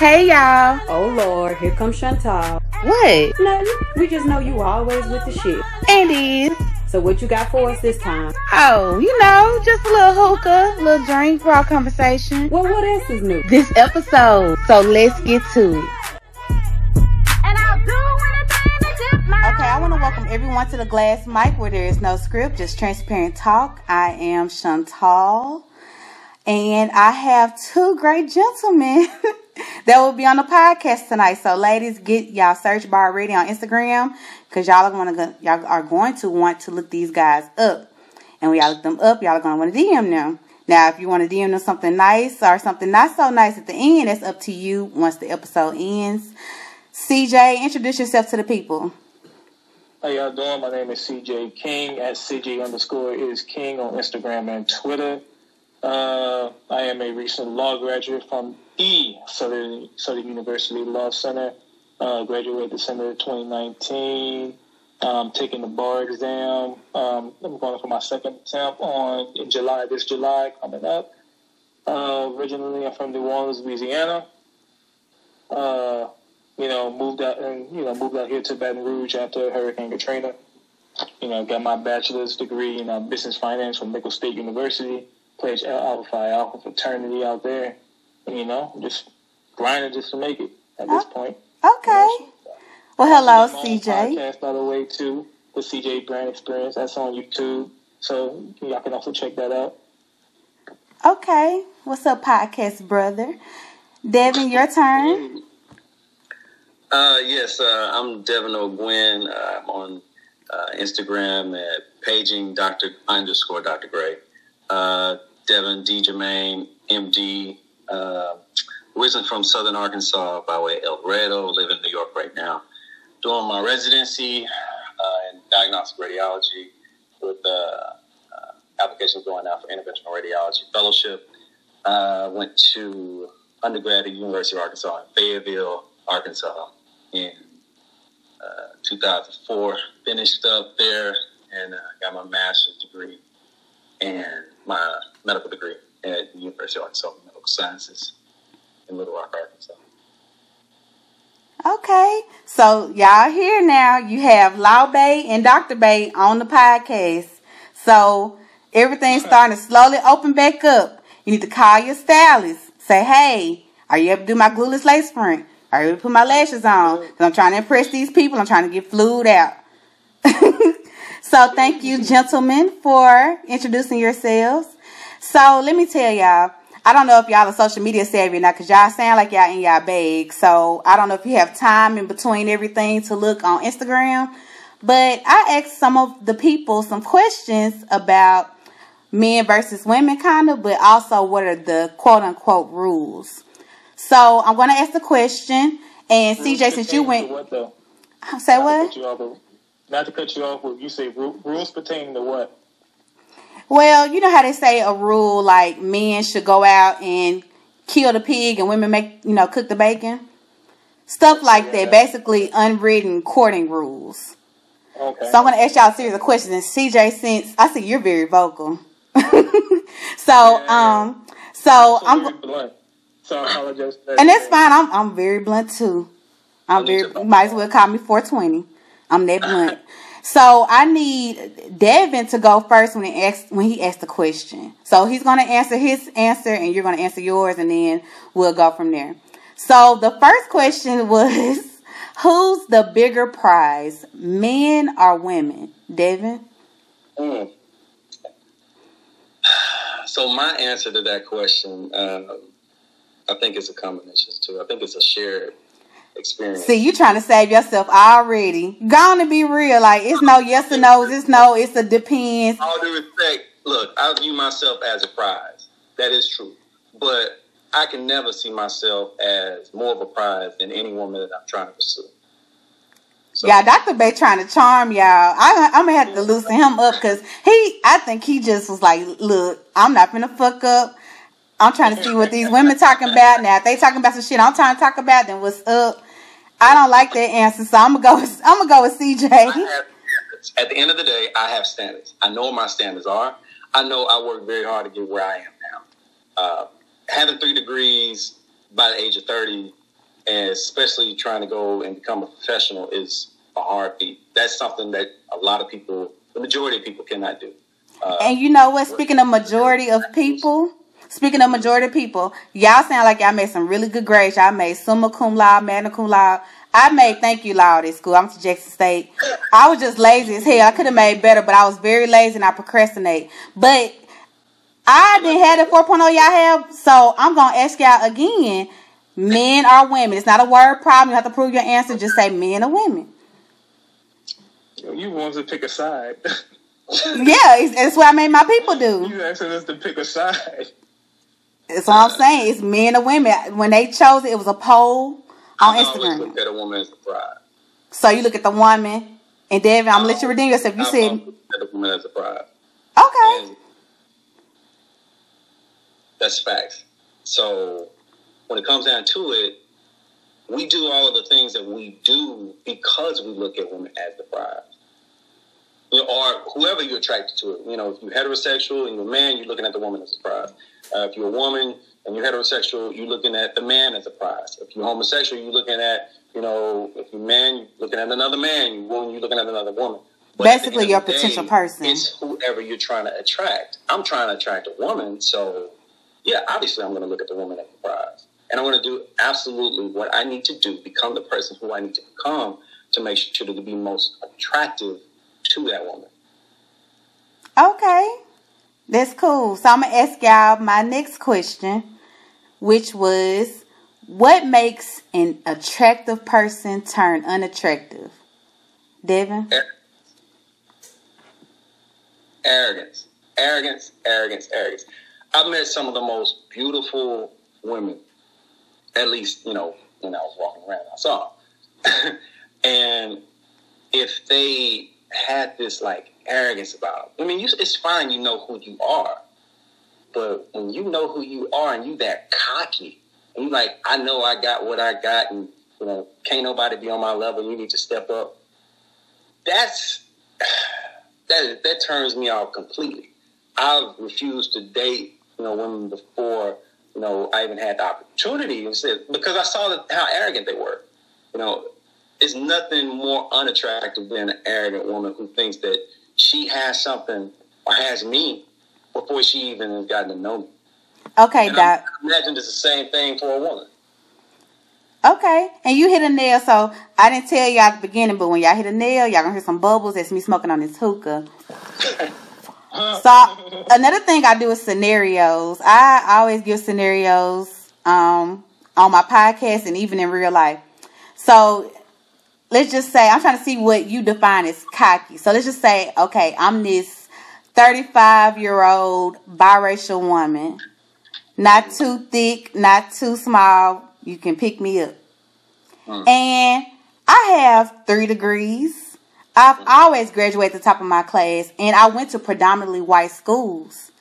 Hey y'all. Oh Lord, here comes Chantal. What? Nothing. We just know you always with the shit. Andy. So what you got for us this time? Oh, you know, just a little hookah, a little drink, raw conversation. Well, what else is new? This episode. So let's get to it. Okay, I want to welcome everyone to the Glass Mic where there is no script, just transparent talk. I am Chantal, and I have two great gentlemen that will be on the podcast tonight. So, ladies, get y'all search bar ready on Instagram because y'all are going to y'all are going to want to look these guys up, and when y'all look them up, y'all are going to want to DM them. Now, if you want to DM them something nice or something not so nice at the end, that's up to you once the episode ends. CJ, introduce yourself to the people. How y'all doing? My name is CJ King at CJ underscore is King on Instagram and Twitter. Uh, I am a recent law graduate from the Southern, Southern University Law Center. Uh, graduated December 2019. Um, taking the bar exam. Um, I'm going for my second attempt on in July, this July coming up. Uh, originally, I'm from New Orleans, Louisiana. Uh, you know, moved out and you know moved out here to Baton Rouge after Hurricane Katrina. You know, got my bachelor's degree in uh, business finance from Nicholls State University. Pledged Alpha Phi Alpha fraternity out there, and you know, just grinding just to make it at this Oh, point. Okay. Well, hello, Got my CJ. Podcast by the way too, the CJ Brand Experience. That's on YouTube, so y'all can also check that out. Okay. What's up, podcast brother? Devon, your turn. Uh, yes, uh, I'm Devon O'Guinn. Uh, I'm on uh, Instagram at paging Dr. underscore Dr. Grey. Uh, Devon D. Jermaine, MD. Uh, originally from Southern Arkansas by way El Dorado. Live in New York right now. Doing my residency uh, in diagnostic radiology with uh, uh, applications going out for interventional radiology fellowship. Uh, went to undergrad at University of Arkansas in Fayetteville, Arkansas in uh, 2004. Finished up there and got my master's degree and my medical degree at the University of Arkansas Medical Sciences in Little Rock, Arkansas. Okay. So y'all here now. You have Law Bay and Dr. Bay on the podcast. So everything's starting to slowly open back up. You need to call your stylist. Say, hey, are you able to do my glueless lace front? Are you able to put my lashes on? 'Cause I'm trying to impress these people. I'm trying to get flued out. so thank you, gentlemen, for introducing yourselves. So let me tell y'all, I don't know if y'all are social media savvy or not, because y'all sound like y'all in y'all bag. So I don't know if you have time in between everything to look on Instagram. But I asked some of the people some questions about men versus women, kind of, but also what are the quote unquote rules. So I'm going to ask the question. And CJ, since you went, what though? say what? Cut you off, but- Not to cut you off, but you say ru- rules pertaining to what? Well, you know how they say a rule like men should go out and kill the pig and women make, you know, cook the bacon? Stuff like Yeah. that. Basically, unwritten courting rules. Okay. So I'm going to ask y'all a series of questions. And CJ, since I see you're very vocal. so, Yeah. um, so I'm, very blunt. So I apologize. and that's fine. I'm, I'm very blunt too. I'm I very, might as well call me 420. I'm that blunt. So I need Devon to go first when he asks when he asks the question. So he's gonna answer his answer and you're gonna answer yours and then we'll go from there. So the first question was who's the bigger prize? Men or women? Devon? Mm. So my answer to that question, um, I think it's a combination too. I think it's a shared experience. See, you trying to save yourself already. Gonna be real. Like it's no yes or no, it's no, it's a depends. all due respect, look, I view myself as a prize. That is true. But I can never see myself as more of a prize than any woman that I'm trying to pursue. So, Yeah, Dr. Bay trying to charm y'all. I, I'm gonna have to loosen him up because he, I think he just was like, look, I'm not gonna fuck up. I'm trying to see what these women talking about now. If they talking about some shit I'm trying to talk about, then what's up? I don't like that answer, so I'm gonna go. With, I'm gonna go with CJ. have. At the end of the day, I have standards. I know what my standards are. I know I work very hard to get where I am now. Uh, having three degrees by the age of 30 and especially trying to go and become a professional is a hard feat. That's something that a lot of people, the majority of people, cannot do. Uh, And you know what? Speaking of majority of people, speaking of majority of people, y'all sound like y'all made some really good grades. Y'all made summa cum laude, magna cum laude. I made thank you loud at school. I'm to Jackson State. I was just lazy as hell. I could have made better, but I was very lazy and I procrastinate. But I didn't have the 4.0 y'all have, so I'm gonna ask y'all again. Men or women? It's not a word problem. You have to prove your answer. Just say men or women. You want to pick a side. Yeah, it's, it's what I made my people do. you asking us to pick a side. That's what I'm saying. It's men or women. When they chose it, it was a poll on I Instagram. look at a woman as a prize. So you look at the woman, and Devon, I'm gonna let you redeem yourself. You I said, look at a woman as a prize. okay, And that's facts. So when it comes down to it, we do all of the things that we do because we look at women as the prize. You know, or whoever you're attracted to. You know, if you're heterosexual and you're a man, you're looking at the woman as a prize. Uh, if you're a woman and you're heterosexual, you're looking at the man as a prize. If you're homosexual, you're looking at, you know, if you're man, you're looking at another man. You're woman, you're looking at another woman. But Basically, your potential person. It's whoever you're trying to attract. I'm trying to attract a woman, so yeah, obviously I'm going to look at the woman as the prize. And I'm going to do absolutely what I need to do, become the person who I need to become to make sure to be most attractive to that woman. okay, that's cool. So I'm gonna ask y'all my next question, which was, what makes an attractive person turn unattractive? Devon, Arrogance, arrogance, arrogance, arrogance. I've met some of the most beautiful women, at least, you know, when I was walking around, I saw and if they had this like arrogance about I mean, you, it's fine, you know who you are. But when you know who you are and you that cocky, and you like, I know I got what I got, and you know, can't nobody be on my level. You need to step up. That's that that turns me off completely. I've refused to date, you know, women before, you know, I even had the opportunity and said because I saw that, how arrogant they were. You know, it's nothing more unattractive than an arrogant woman who thinks that she has something or has me before she even has gotten to know me. okay, And I Doc. imagine it's the same thing for a woman. Okay, and you hit a nail. So I didn't tell y'all at the beginning, but when y'all hit a nail, y'all gonna hear some bubbles. That's me smoking on this hookah. So another thing I do is scenarios. I always give scenarios um, on my podcast and even in real life. So let's just say I'm trying to see what you define as cocky. So let's just say, okay, I'm this 35 year old biracial woman, not too thick, not too small. You can pick me up, mm. and I have three degrees. I've mm-hmm. always graduated at the top of my class, and I went to predominantly white schools.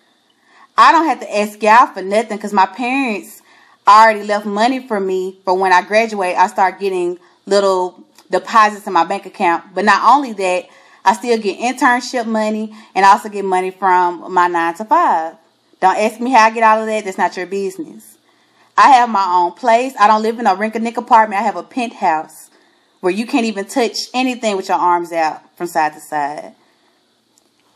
I don't have to ask y'all for nothing because my parents already left money for me for when I graduate. I start getting little deposits in my bank account. But not only that, I still get internship money and I also get money from my nine to five. Don't ask me how I get all of that. That's not your business. I have my own place. I don't live in a rink-a-nick apartment. I have a penthouse where you can't even touch anything with your arms out from side to side.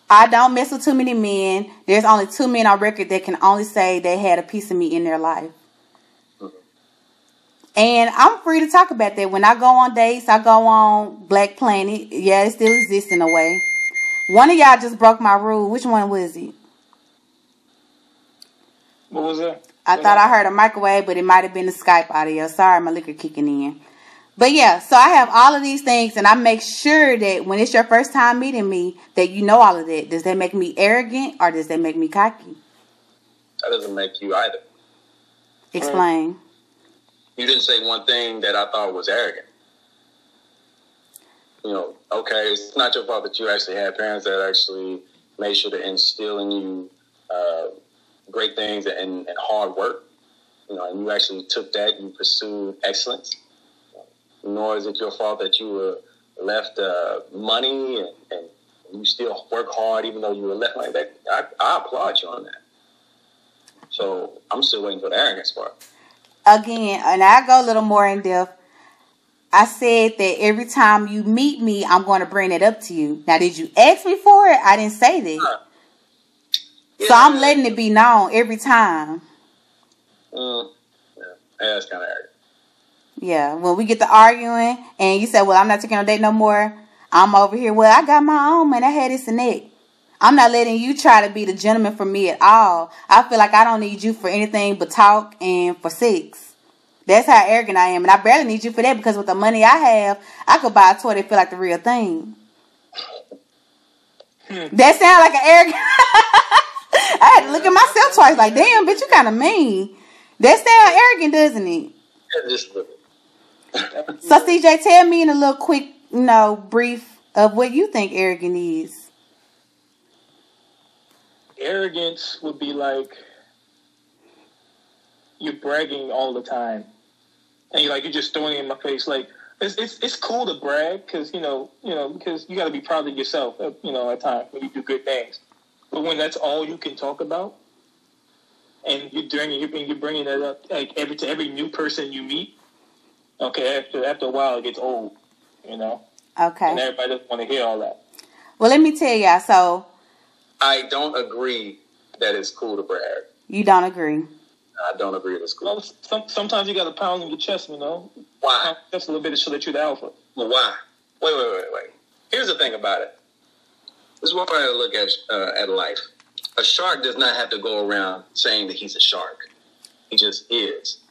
I don't mess with too many men. There's only two men on record that can only say they had a piece of me in their life. And I'm free to talk about that. When I go on dates, I go on Black Planet. Yeah, it still exists in a way. One of y'all just broke my rule. Which one was it? What was that? I thought I heard a microwave, but it might have been the Skype audio. Sorry, my liquor kicking in. But yeah, so I have all of these things, and I make sure that when it's your first time meeting me, that you know all of that. Does that make me arrogant or does that make me cocky? That doesn't make you either. Explain. You didn't say one thing that I thought was arrogant. You know, okay, it's not your fault that you actually had parents that actually made sure to instill in you uh, great things and, and hard work. You know, and you actually took that and pursued excellence. Nor is it your fault that you were left uh, money and, and you still work hard even though you were left like that. I, I applaud you on that. So I'm still waiting for the arrogance part. Again, and I go a little more in depth. I said that every time you meet me, I'm going to bring it up to you. Now, did you ask me for it? I didn't say that. Yeah, So I'm letting it be known every time. Mm, yeah, that's kind of arrogant. Yeah, when we get to arguing and you say, Well, I'm not taking a date no more, I'm over here. Well, I got my own, man. I had this and that. I'm not letting you try to be the gentleman for me at all. I feel like I don't need you for anything but talk and for sex. That's how arrogant I am. And I barely need you for that because with the money I have, I could buy a toy that feel like the real thing. Hmm. That sound like an arrogant. I had to look at myself twice, like, damn, bitch, you kind of mean. That sound arrogant, doesn't it? Yeah, just a little. So CJ, tell me in a little quick, you know, brief of what you think arrogant is. Arrogance would be like you're bragging all the time, and you're like you're just throwing it in my face. Like it's it's, it's cool to brag because you know you know because you got to be proud of yourself. uh, You know, at times when you do good things, but when that's all you can talk about, and you're doing you're, you're bringing that up like every to every new person you meet. Okay, after after a while it gets old, you know, Okay. and everybody doesn't want to hear all that. Well, let me tell y'all. So I don't agree that it's cool to brag. you don't agree. I don't agree that it's cool. Well, some, sometimes you got to pound in your chest, you know. Why? Just a little bit to show that you're the alpha. Well, why? Wait, wait, wait, wait. Here's the thing about it. This is one way I look at uh, at life. A shark does not have to go around saying that he's a shark. He just is.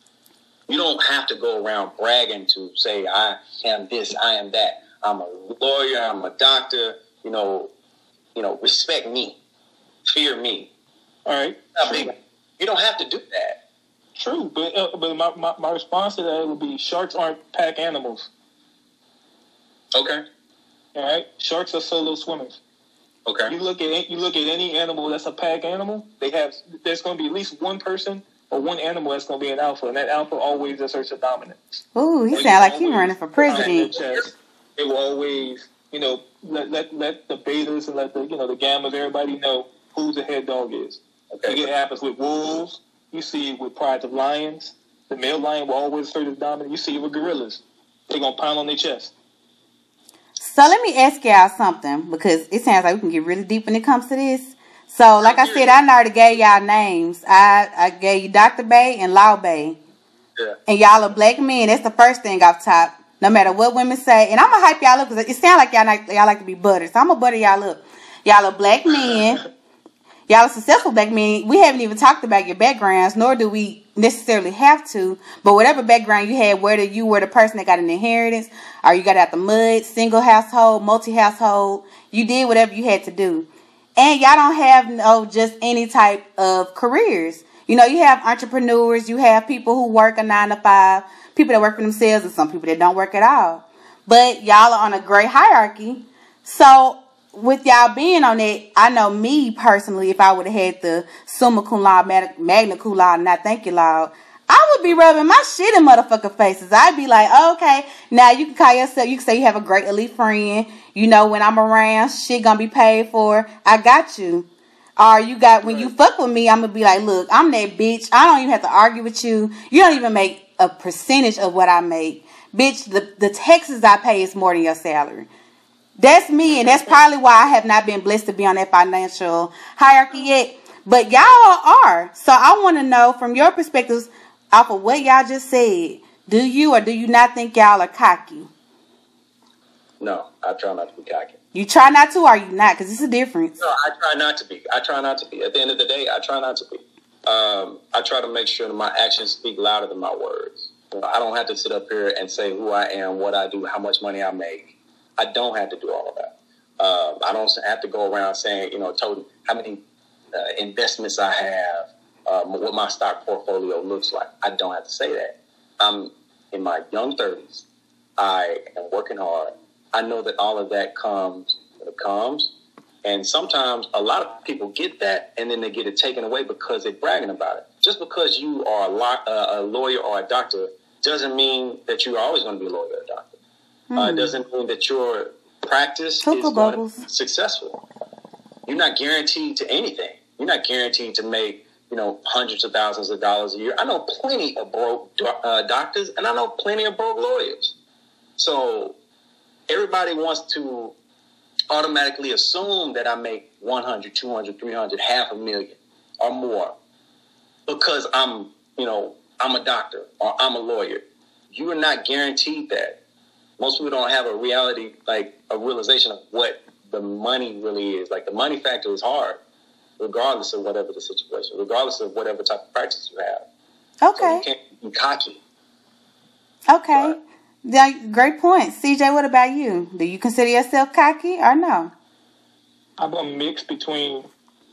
You don't have to go around bragging to say I am this, I am that. I'm a lawyer. I'm a doctor. You know, you know, respect me, fear me. All right. I mean, you don't have to do that. True, but uh, but my, my, my response to that would be sharks aren't pack animals. Okay. All right, sharks are solo swimmers. Okay. You look at you look at any animal that's a pack animal. They have there's going to be at least one person or one animal that's going to be an alpha, and that alpha always asserts a dominance. Ooh, he Or sound like he always running for president. chest. They will always, you know, let let let the betas and let the you know the gammas, everybody know who the head dog is. Okay. It happens with wolves. You see it with prides of lions. The male lion will always assert his dominance. You see it with gorillas. They're gonna pound on their chest. So let me ask y'all something because it sounds like we can get really deep when it comes to this. So, like I said, I already gave y'all names. I I gave you Dr. Bay and Law Bay. Yeah. and y'all are black men. That's the first thing off top. No matter what women say, and I'm gonna hype y'all up because it sounds like y'all like y'all like to be buttered. So I'm gonna butter y'all up. Y'all are black men. Y'all are successful black men. We haven't even talked about your backgrounds, nor do we necessarily have to. But whatever background you had, whether you were the person that got an inheritance, or you got out the mud, single household, multi household, you did whatever you had to do. And y'all don't have no just any type of careers. You know, you have entrepreneurs, you have people who work a nine to five, people that work for themselves, and some people that don't work at all. But y'all are on a great hierarchy. So with y'all being on it, I know me personally, if I would have had the summa cum laude, magna cum laude, and not thank you loud, I would be rubbing my shit in motherfucker faces. I'd be like, oh, okay, now you can call yourself, you can say you have a great elite friend. You know, when I'm around, shit gonna be paid for. I got you. Or you got, when you fuck with me, I'm gonna be like, look, I'm that bitch. I don't even have to argue with you. You don't even make a percentage of what I make. Bitch, the, the taxes I pay is more than your salary. That's me, and that's probably why I have not been blessed to be on that financial hierarchy yet. But y'all are. So I want to know from your perspectives, off of what y'all just said, do you or do you not think y'all are cocky? No, I try not to be cocky. You try not to, or are you not? Because it's a difference. No, I try not to be. I try not to be. At the end of the day, I try not to be. Um, I try to make sure that my actions speak louder than my words. I don't have to sit up here and say who I am, what I do, how much money I make. I don't have to do all of that. Um, I don't have to go around saying, you know, how many uh, investments I have, um, what my stock portfolio looks like. I don't have to say that. I'm in my young 30s. I am working hard. I know that all of that comes it comes. And sometimes a lot of people get that and then they get it taken away because they're bragging about it. Just because you are a, lo- uh, a lawyer or a doctor doesn't mean that you're always going to be a lawyer or a doctor. Uh, it doesn't mean that your practice Hookah is going to be successful. You're not guaranteed to anything. You're not guaranteed to make you know, hundreds of thousands of dollars a year. I know plenty of broke do- uh, doctors, and I know plenty of broke lawyers. So everybody wants to automatically assume that I make 100, 200, 300, half a million or more because I'm, you know, I'm a doctor or I'm a lawyer. You are not guaranteed that. Most people don't have a reality, like a realization of what the money really is. Like the money factor is hard, regardless of whatever the situation, regardless of whatever type of practice you have. So Okay. you can't be cocky. Okay. Yeah, great point. CJ, what about you? Do you consider yourself cocky or no? I'm a mix between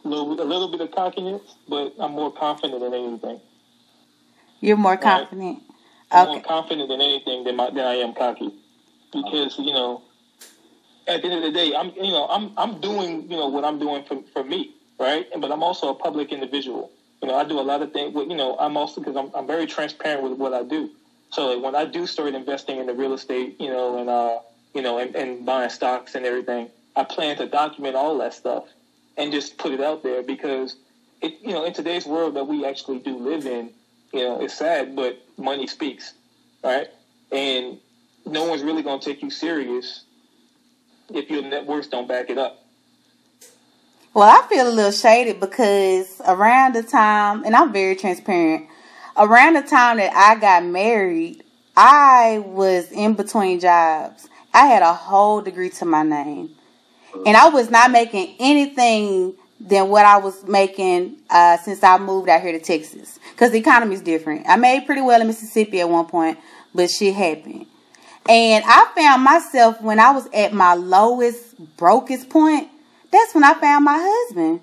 a little, a little bit of cockiness, but I'm more confident than anything. You're more confident. I'm more confident than anything than, my, than I am cocky, because you know, at the end of the day, I'm you know I'm I'm doing you know what I'm doing for for me, right? But I'm also a public individual. You know, I do a lot of things. With, you know, I'm also because I'm I'm very transparent with what I do. So like, when I do start investing in the real estate, you know, and uh, you know, and, and buying stocks and everything, I plan to document all that stuff and just put it out there because it, you know, in today's world that we actually do live in, you know, it's sad, but money speaks, right? And no one's really going to take you serious if your net worth don't back it up. Well, I feel a little shaded because around the time, and I'm very transparent, around the time that I got married, I was in between jobs. I had a whole degree to my name. And I was not making anything than what I was making uh, since I moved out here to Texas. Because the economy is different. I made pretty well in Mississippi at one point, but shit happened. And I found myself when I was at my lowest, brokest point, that's when I found my husband.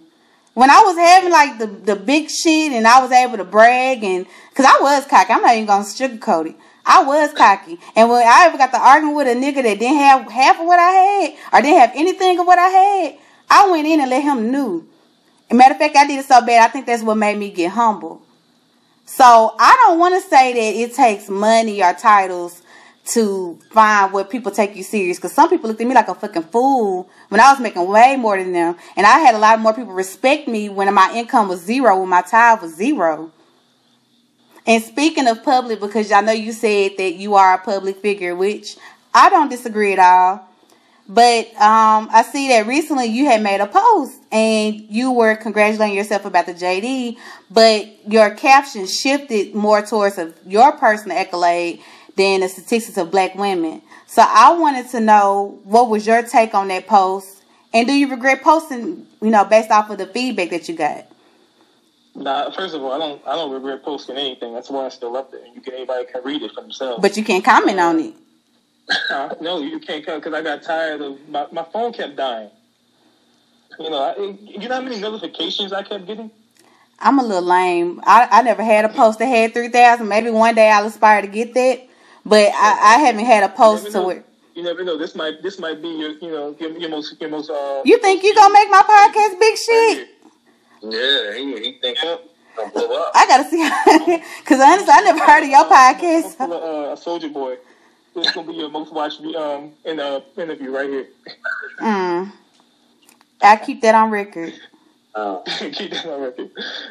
When I was having like the, the big shit and I was able to brag and, cause I was cocky. I'm not even gonna sugarcoat it. I was cocky. And when I ever got to arguing with a nigga that didn't have half of what I had or didn't have anything of what I had, I went in and let him know. Matter of fact, I did it so bad, I think that's what made me get humble. So I don't want to say that it takes money or titles to find what people take you serious. Because some people looked at me like a fucking fool when I was making way more than them. And I had a lot more people respect me when my income was zero, when my tithe was zero. And speaking of public, because I know you said that you are a public figure, which I don't disagree at all. But um, I see that recently you had made a post and you were congratulating yourself about the JD, but your caption shifted more towards of your personal accolade than the statistics of black women. So I wanted to know what was your take on that post, and do you regret posting? You know, based off of the feedback that you got. Nah, first of all, I don't I don't regret posting anything. That's why it's still up there. You can anybody can read it for themselves. But you can't comment on it. No, you can't come because I got tired of my my phone kept dying. You know, I, you know how many notifications I kept getting. I'm a little lame. I, I never had a post that had 3,000. Maybe one day I'll aspire to get that. But I, I haven't had a post to where. You never know. This might this might be your you know your, your most your most. Uh, You think you gonna make my podcast big shit? Yeah, he, he think he's gonna blow up. I gotta see. Because honestly, I never heard of your podcast. I'm uh, a soldier boy. This gonna be your most watched um in uh interview right here. Mm. I keep that on record. Oh. Keep that on record.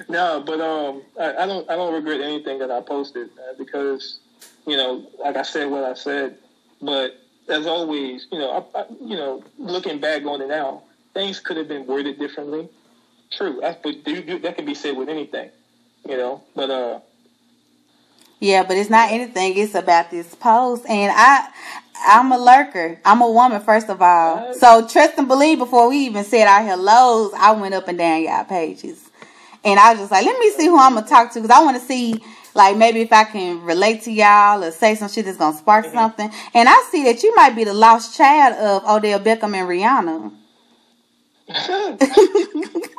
No, but um, I, I don't I don't regret anything that I posted uh, because you know, like I said what I said. But as always, you know, I, I, you know, looking back on it now, things could have been worded differently. True, that's, but that can be said with anything, you know. But uh, Yeah, but it's not anything. It's about this post, and I, I'm a lurker. I'm a woman, first of all. So trust and believe. Before we even said our hellos, I went up and down y'all pages, and I was just like, let me see who I'm gonna talk to because I want to see, like, maybe if I can relate to y'all or say some shit that's gonna spark something. And I see that you might be the lost child of Odell Beckham and Rihanna.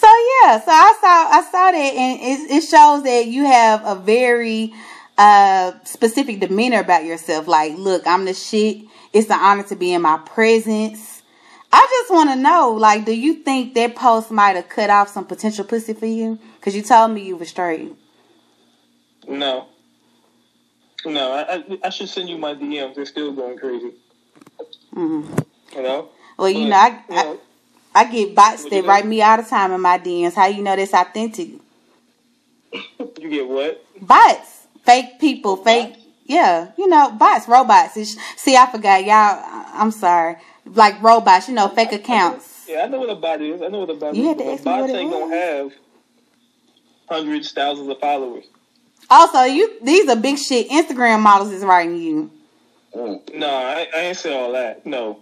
So yeah, so I saw I saw that, and it, it shows that you have a very uh specific demeanor about yourself. Like, look, I'm the shit. It's an honor to be in my presence. I just want to know, like, do you think that post might have cut off some potential pussy for you? Because you told me you were straight. No, no, I, I, I should send you my DMs. They're still going crazy. Mm-hmm. You know. Well, you But, know, I, you I know, I get bots that write me all the time in my DMs. How you know that's authentic? You get what? Bots, fake people, fake. Yeah, you know, bots, robots. It's, see, I forgot, y'all. I'm sorry. Like robots, you know, fake accounts. Yeah, I know what a bot is. I know what a bot You is. had to ask me bots what it ain't gonna have hundreds, thousands of followers. Also, you these are big shit. Instagram models is writing you Mm. No, I, I ain't say all that. No,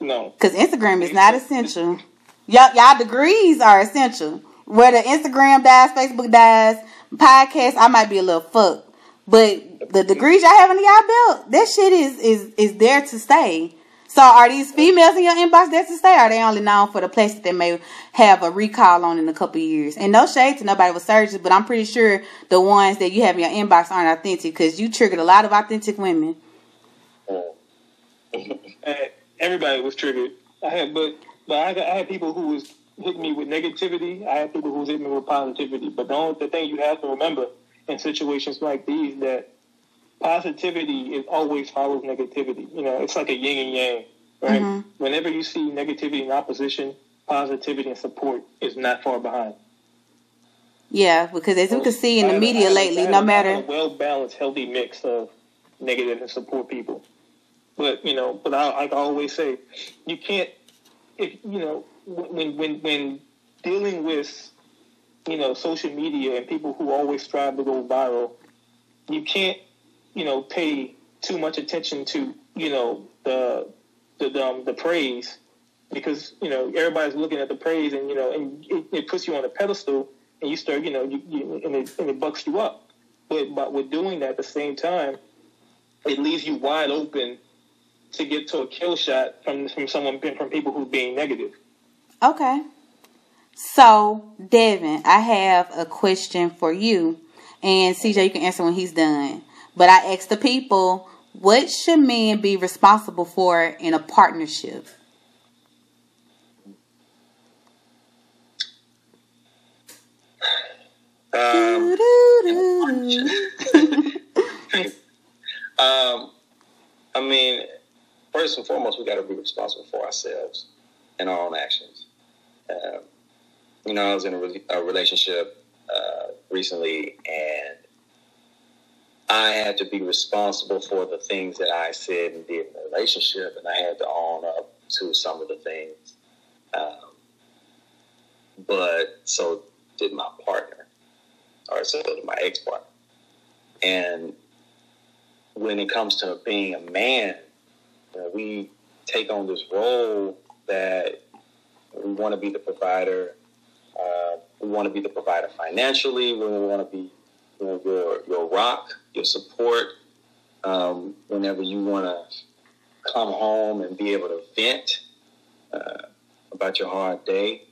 no. because Instagram is not essential. Y'all, y'all degrees are essential. Whether Instagram dies, Facebook dies, podcast, I might be a little fucked. But the degrees y'all have under y'all belt, that shit is is is there to stay. So are these females in your inbox there to stay? Or are they only known for the place that they may have a recall on in a couple years? And no shade to nobody with surgery, but I'm pretty sure the ones that you have in your inbox aren't authentic because you triggered a lot of authentic women. Everybody was triggered. I had, but but I, I had people who was hitting me with negativity. I had people who was hitting me with positivity. But the only the thing you have to remember in situations like these that positivity is always follows negativity. You know, it's like a yin and yang, right? Mhm. Whenever you see negativity and opposition, positivity and support is not far behind. Yeah, because as we can see in the media lately, no matter a well balanced, healthy mix of negative and support people. But you know, but I, I always say, you can't, if you know, when when when dealing with you know social media and people who always strive to go viral, you can't you know pay too much attention to you know the the the, um, the praise because you know everybody's looking at the praise and you know and it, it puts you on a pedestal and you start you know you, you and, it, and it bucks you up but but with doing that at the same time it leaves you wide open to get to a kill shot from from someone from people who's being negative Okay. So, Devon, I have a question for you. And CJ, you can answer when he's done. But I asked the people, what should men be responsible for in a partnership? Um. Um, I mean, first and foremost, we got to be responsible for ourselves and our own actions. Um, you know, I was in a, re- a relationship uh, recently, and I had to be responsible for the things that I said and did in the relationship, and I had to own up to some of the things. Um, but so did my partner, or so did my ex partner, and when it comes to being a man, you know, we take on this role that we want to be the provider. Uh, we want to be the provider financially. We want to be your your rock, your support. Um, whenever you want to come home and be able to vent uh, about your hard day,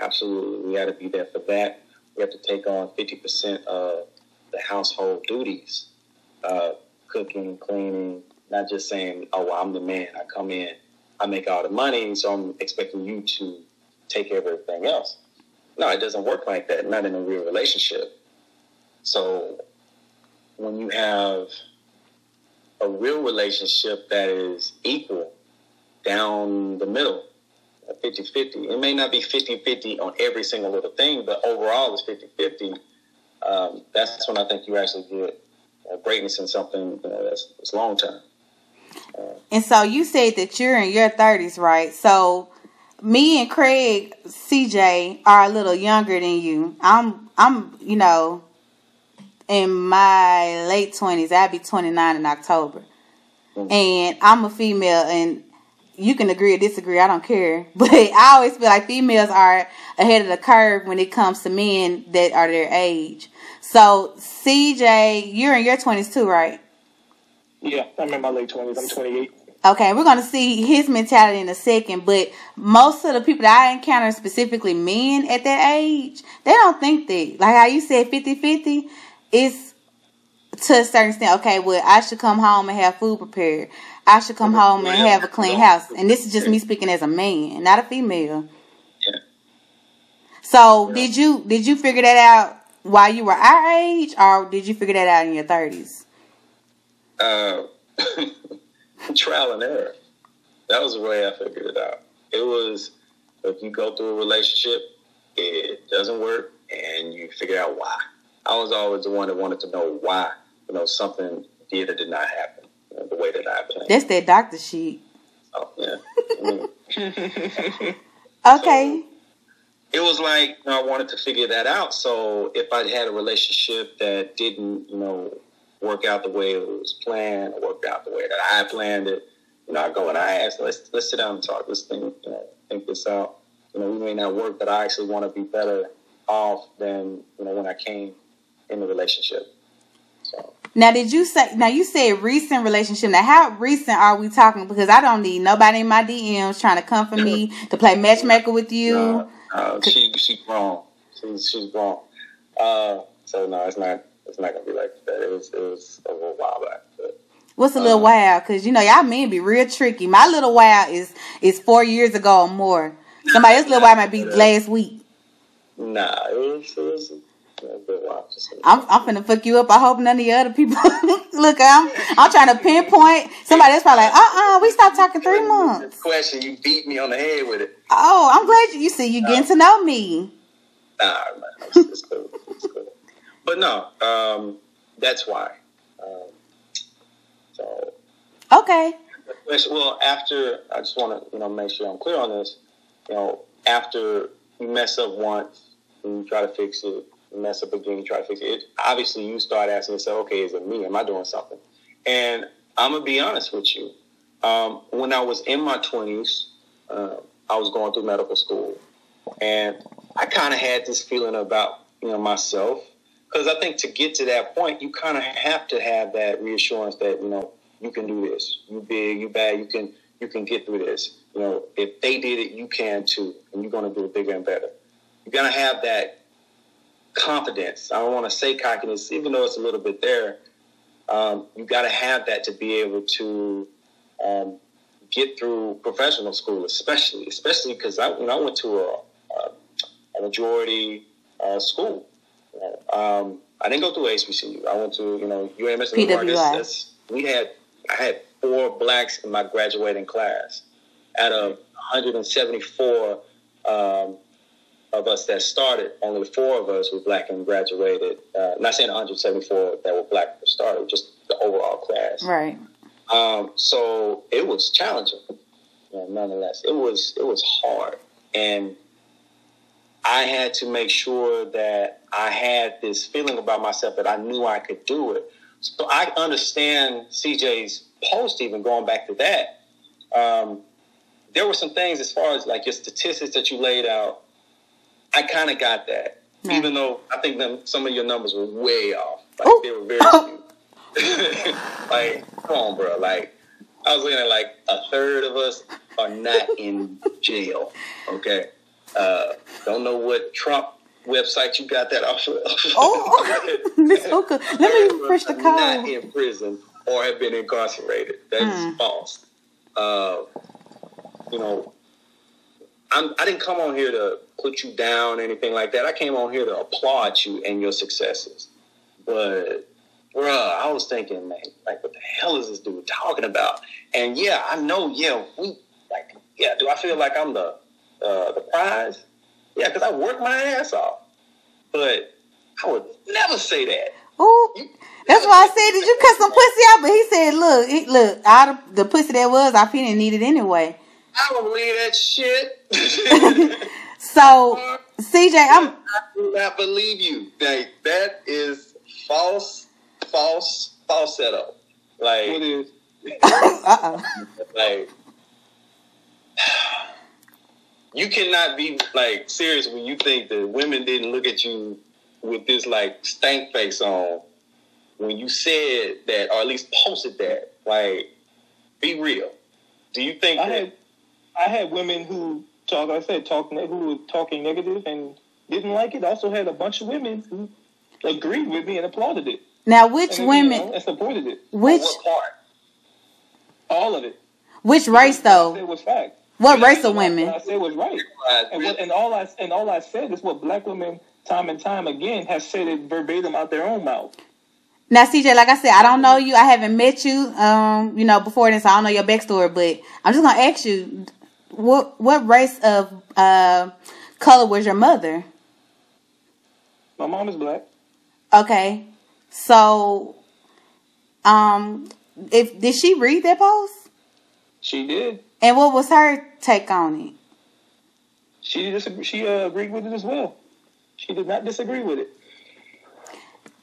absolutely, we got to be there for that. We have to take on fifty percent of the household duties. Uh, cooking, cleaning, not just saying, oh, well, I'm the man. I come in, I make all the money, so I'm expecting you to take everything else. No, it doesn't work like that, not in a real relationship. So when you have a real relationship that is equal down the middle, 50 50, it may not be 50 50 on every single little thing, but overall it's 50 50. Um, that's when I think you actually get uh, greatness in something you know, that's, that's long term. And so you said that you're in your 30s, right? So me and Craig, CJ, are a little younger than you. I'm, I'm, you know, in my late 20s. I'll be 29 in October. Mm. And I'm a female, and you can agree or disagree. I don't care. But I always feel like females are ahead of the curve when it comes to men that are their age. So, CJ, you're in your 20s too, right? yeah i'm in my late 20s i'm 28 Okay, we're gonna see his mentality in a second, but most of the people that I encounter, specifically men at that age, they don't think that. Like how you said 50-50, it's to a certain extent, okay, well, I should come home and have food prepared. I should come home and have a clean house. And this is just me speaking as a man, not a female. Yeah. So did you did you figure that out while you were our age or did you figure that out in your thirties? Uh, trial and error. That was the way I figured it out. It was if you go through a relationship, it doesn't work, and you figure out why. I was always the one that wanted to know why, you know, something did or did not happen you know, the way that I planned. That's that doctor sheet. Oh, yeah. Mean, mm-hmm. Okay. it was like you know, I wanted to figure that out. So if I had a relationship that didn't, you know, work out the way it was planned, or work out the way that I planned it, you know, I go and I ask, let's let's sit down and talk. Let's think, you know, think this out. You know, we may not work, but I actually want to be better off than you know when I came in the relationship. So Now, did you say? Now you said recent relationship. Now, how recent are we talking? Because I don't need nobody in my DMs trying to come for me to play matchmaker with you. no, no, she she's grown. She's she's grown. Uh, so no, it's not it's not gonna be like that. It was it was a little while back. But What's a little Uh, while? Because you know y'all men be real tricky. My little while is is four years ago or more. Somebody else little while might be last week. nah, it was it was a good while. Just I'm I'm finna fuck you up. I hope none of the other people look. I'm I'm trying to pinpoint somebody that's probably like, uh uh we stopped talking three months. Question, you beat me on the head with it. Oh, I'm glad you, you see you getting to know me. Nah, man, it's, cool. It's cool. But no, um, that's why. Um, so, Okay. well, after I just want to, you know, make sure I'm clear on this. You know, after you mess up once, and you try to fix it, mess up again, you try to fix it. it obviously, you start asking yourself, okay, is it me? Am I doing something? And I'm gonna be honest with you. Um, when I was in my 20s, uh, I was going through medical school, and I kind of had this feeling about you know myself because I think to get to that point, you kind of have to have that reassurance that you know you can do this. You big, you bad, you can you can get through this. You know, if they did it, you can too, and you're gonna do it bigger and better. You're gonna have that confidence. I don't want to say cockiness, even though it's a little bit there. Um, you got to have that to be able to um, get through professional school, especially, especially because I, when I went to a, a, a majority uh, school, you know, um, I didn't go through HBCU. I went to you know UMS. PWI. We had I had four blacks in my graduating class out of 174 um, of us that started. Only four of us were black and graduated. Uh, not saying 174 that were black that started, just the overall class. Right. Um, so it was challenging. You know, nonetheless, it was it was hard, and I had to make sure that I had this feeling about myself that I knew I could do it. So I understand CJ's post, even going back to that. Um, there were some things as far as like your statistics that you laid out. I kind of got that, Right. even though I think them, some of your numbers were way off. Like Oh. they were very skewed. like, come on, bro. Like, I was looking at like a third of us are not in jail. Okay. Uh, don't know what Trump website you got that off of. Oh, Miss Hooker, let me refresh the call. Not in prison or have been incarcerated. That's Hmm. false. Uh, you know, I'm, I didn't come on here to put you down or anything like that. I came on here to applaud you and your successes. But, bruh, I was thinking, man, like, what the hell is this dude talking about? And yeah, I know, yeah, we, like, yeah, do I feel like I'm the, uh, the prize? Yeah, because I work my ass off. But I would never say that. Ooh, that's why I said, did you cut some pussy out? But he said, look, he, look, out of the pussy that was I didn't need it anyway. I don't believe that shit. So, CJ, I'm I do not believe you. Like that is false, false, falsetto. What Like, is? uh oh. like you cannot be like serious when you think that women didn't look at you with this like stank face on when you said that, or at least posted that. Like, be real. Do you think I that? I had women who talk. I said talk who were talking negative and didn't like it. I also had a bunch of women who agreed with me and applauded it. Now, which and, women, you know, and supported it. which part? All of it. which race What I said though? was fact. What race of What I women? said was right. And, what, and all I and all I said is what black women time and time again have said it verbatim out their own mouth. Now, CJ, like I said, I don't know you. I haven't met you, um, you know, before this. So I don't know your backstory, but I'm just gonna ask you, what what race of uh, color was your mother? My mom is black. Okay. So, um, if did she read that post? She did. And what was her take on it? She disagree, she uh, agreed with it as well. She did not disagree with it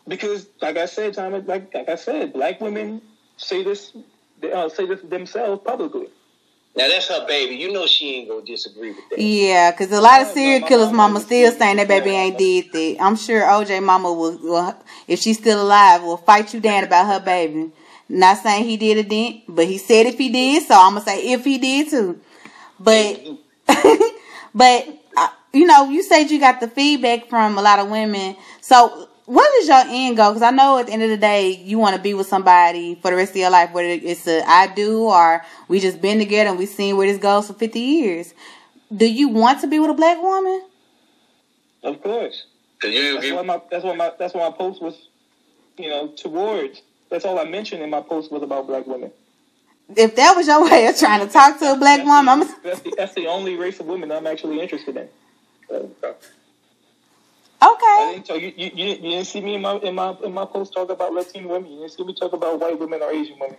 because, like I said, time like like I said, black women say this they, uh, say this themselves publicly. Now that's her baby. You know she ain't gonna disagree with that. Yeah, because a lot of serial my killers' mama mama still saying that baby ain't did that. I'm sure OJ mama will, will, if she's still alive, will fight you down about her baby. Not saying he did it then, but he said if he did, so I'm gonna say if he did too. But, but uh, you know, you said you got the feedback from a lot of women. So, what is your end goal? Because I know at the end of the day, you want to be with somebody for the rest of your life, whether it's a I do or we just been together and we seen where this goes for 50 years. Do you want to be with a black woman? Of course. Cause you That's agree. what my that's what my that's what my post was, you know, towards. That's all I mentioned in my post was about black women. If that was your way of trying to talk to a black That's woman, I'm the, that's, the, that's the only race of women I'm actually interested in. I okay. didn't tell you, you, you, you didn't see me in my in my in my post talk about Latino women. You didn't see me talk about white women or Asian women.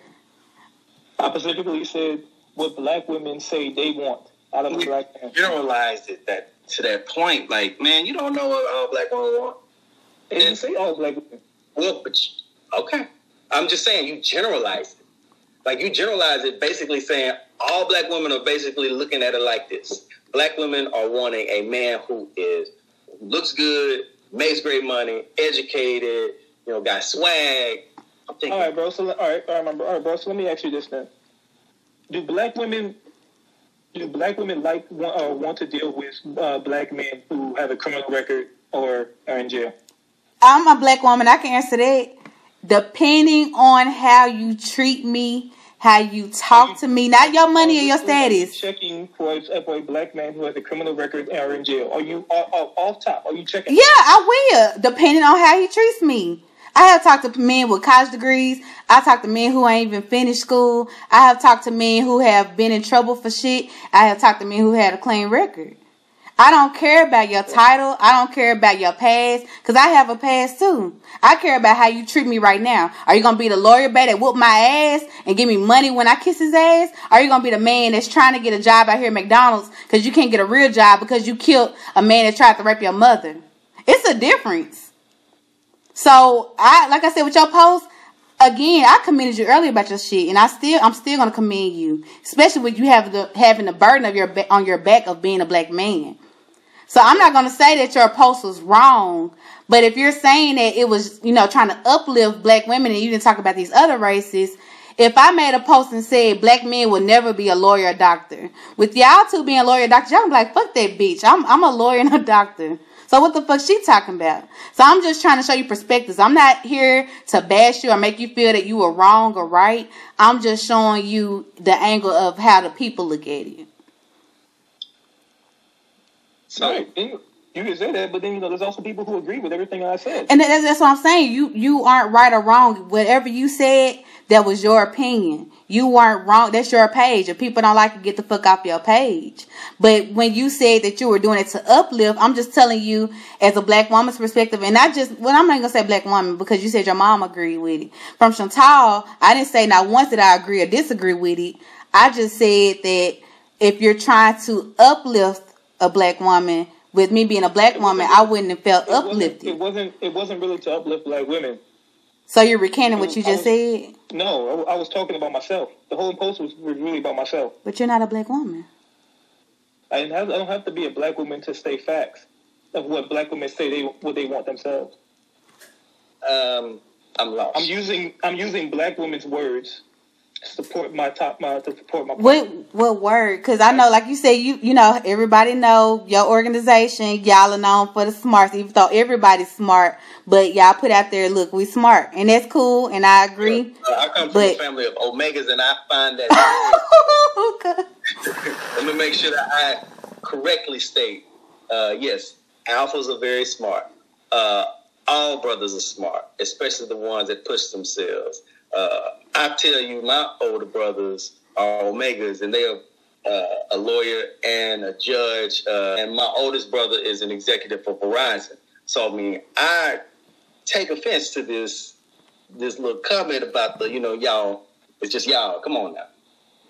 I specifically said what black women say they want out of a black man. Generalized it that to that point. Like, man, you don't know what all black women want. They didn't say all black women. Well, but you, okay. I'm just saying you generalize it. Like you generalize it, basically saying all black women are basically looking at it like this: black women are wanting a man who is looks good, makes great money, educated, you know, got swag. I'm thinking, All right, bro. So all right, all right, all right, bro. So let me ask you this then: Do black women do black women like want, uh, want to deal with uh, black men who have a criminal record or are in jail? I'm a black woman. I can answer that. Depending on how you treat me, how you talk to me, not your money or your status. Checking for a, for a black man who has a criminal record and are in jail. Are you off, off, off top? Are you checking? Yeah, I will, depending on how he treats me. I have talked to men with college degrees. I talked to men who ain't even finished school. I have talked to men who have been in trouble for shit. I have talked to men who had a clean record. I don't care about your title. I don't care about your past because I have a past too. I care about how you treat me right now. Are you gonna be the lawyer babe that whoop my ass and give me money when I kiss his ass? Are you gonna be the man that's trying to get a job out here at McDonald's because you can't get a real job because you killed a man that tried to rape your mother? It's a difference. So I, like I said with your post, again, I commended you earlier about your shit, and I still, I'm still gonna commend you, especially with you have the having the burden of your on your back of being a black man. So I'm not gonna say that your post was wrong, but if you're saying that it was, you know, trying to uplift black women, and you didn't talk about these other races. If I made a post and said black men will never be a lawyer or doctor, with y'all two being lawyer or doctor, y'all be like, fuck that bitch. I'm I'm a lawyer and a doctor. So what the fuck she talking about? So I'm just trying to show you perspectives. I'm not here to bash you or make you feel that you were wrong or right. I'm just showing you the angle of how the people look at it. So Right. You you can say that, but then you know there's also people who agree with everything I said. And that's, that's what I'm saying. You you aren't right or wrong. Whatever you said, that was your opinion. You weren't wrong. That's your page. If people don't like it, get the fuck off your page. But when you said that you were doing it to uplift, I'm just telling you as a black woman's perspective, and I just well, I'm not gonna say black woman because you said your mom agreed with it. From Chantal, I didn't say not once did I agree or disagree with it. I just said that if you're trying to uplift a black woman, with me being a black woman, I wouldn't have felt It wasn't, uplifted. it wasn't. It wasn't really to uplift black women. So you're recanting what you just said, No, I, I was talking about myself. The whole post was really about myself. but you're not a black woman. I didn't have. I don't have to be a black woman to state facts of what black women say they what they want themselves. um, I'm lost. I'm using. I'm using black women's words to support my top. My to support my. What what word? Because I know, like you said, you you know everybody know your organization. Y'all are known for the smarts, even though everybody's smart. But y'all put out there, look, we smart, and that's cool, and I agree. Uh, I come from But- a family of omegas, and I find that. Let me make sure that I correctly state. Uh, yes, alphas are very smart. Uh, all brothers are smart, especially the ones that push themselves. Uh, I tell you, my older brothers are omegas, and they are uh, a lawyer and a judge. Uh, and my oldest brother is an executive for Verizon. So I mean, I take offense to this this little comment about the you know y'all. It's just y'all. Come on now.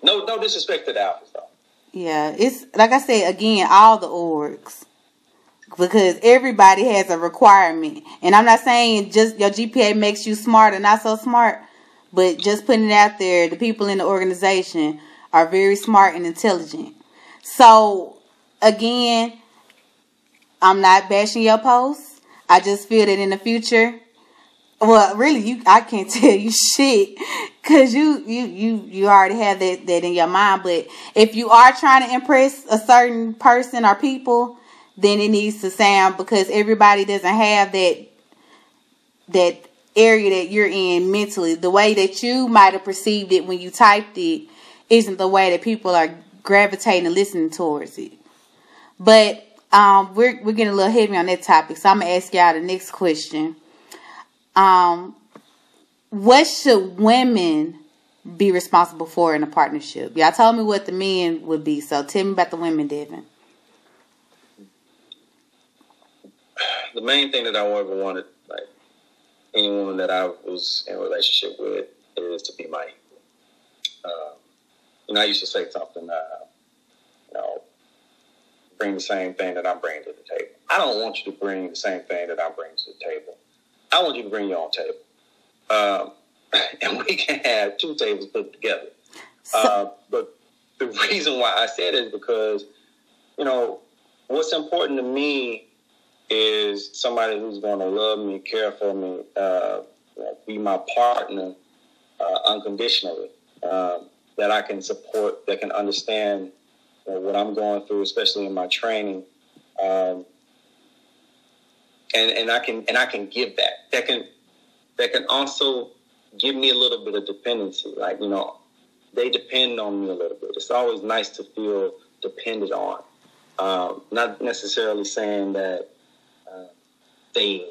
No no disrespect to the alphas though. Yeah, it's like I said again, all the orgs. Because everybody has a requirement. And I'm not saying just your GPA makes you smart or not so smart, but just putting it out there, the people in the organization are very smart and intelligent. So again, I'm not bashing your posts. I just feel that in the future, well, really, you I can't tell you shit because you you you you already have that that in your mind. But if you are trying to impress a certain person or people, then it needs to sound because everybody doesn't have that that area that you're in mentally. The way that you might have perceived it when you typed it isn't the way that people are gravitating and listening towards it. But um, we're we're getting a little heavy on that topic, so I'm gonna ask y'all the next question. Um, what should women be responsible for in a partnership? Y'all told me what the men would be, so tell me about the women, Devon. The main thing that I ever wanted, like any woman that I was in a relationship with, is to be my equal. Uh, you know, I used to say something, uh, you know, bring the same thing that I'm bringing to the table. I don't want you to bring the same thing that I'm bringing to the table. I want you to bring your own table. Um, and we can have two tables put together. Uh, but the reason why I said it is because, you know, what's important to me is somebody who's going to love me, care for me, uh, be my partner uh, unconditionally, um, that I can support, that can understand you know, what I'm going through, especially in my training. Um, and, and I can and I can give that. That can that can also give me a little bit of dependency. Like, you know, they depend on me a little bit. It's always nice to feel depended on. Um, not necessarily saying that they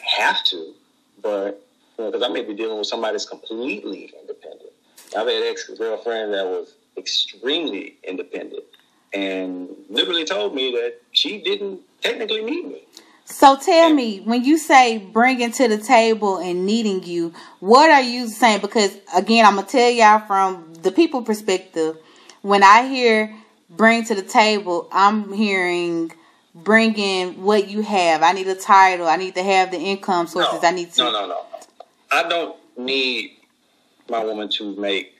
have to, but because you know, I may be dealing with somebody that's completely independent. I've had ex girlfriend that was extremely independent and literally told me that she didn't technically need me. So tell me, when you say bringing to the table and needing you, what are you saying? Because again, I'm gonna tell y'all from the people perspective. When I hear bring to the table, I'm hearing bringing what you have. I need a title. I need to have the income sources. No, I need to. No, no, no. I don't need my woman to make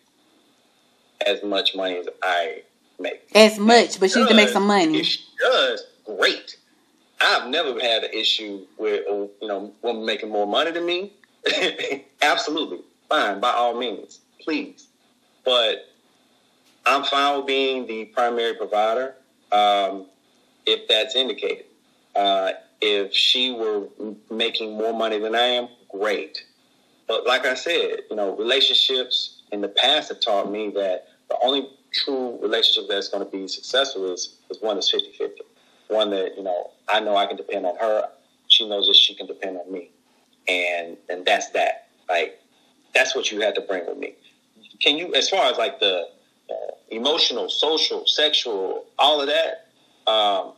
as much money as I make. As much, but she needs to make some money. If she does, great. I've never had an issue with you know woman making more money than me. Absolutely fine, by all means, please. But I'm fine with being the primary provider um, if that's indicated. Uh, if she were making more money than I am, great. But like I said, you know, relationships in the past have taught me that the only true relationship that's going to be successful is, is one that's 50 50 one that you know I know I can depend on her. She knows that she can depend on me, and and that's that. Like that's what you had to bring with me. Can you, as far as like the uh, emotional, social, sexual, all of that, um,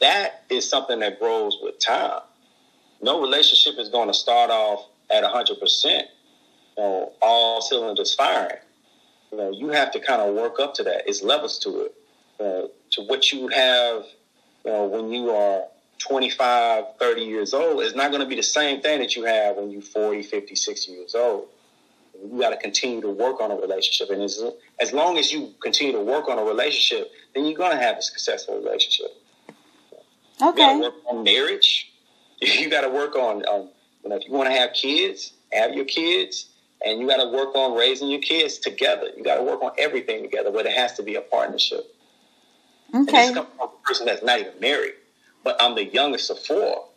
that is something that grows with time. No relationship is going to start off at hundred percent, you know, all cylinders firing. You know, you have to kind of work up to that. It's levels to it, uh, to what you have you know, when you are 25, 30 years old, is not going to be the same thing that you have when you're 40, 50, 60 years old. You got to continue to work on a relationship. And as, as long as you continue to work on a relationship, then you're going to have a successful relationship. Okay. You got to work on marriage. You got to work on, um, you know, if you want to have kids, have your kids. And you got to work on raising your kids together. You got to work on everything together, but it has to be a partnership. Okay. And this comes from a person that's not even married, but I'm the youngest of four.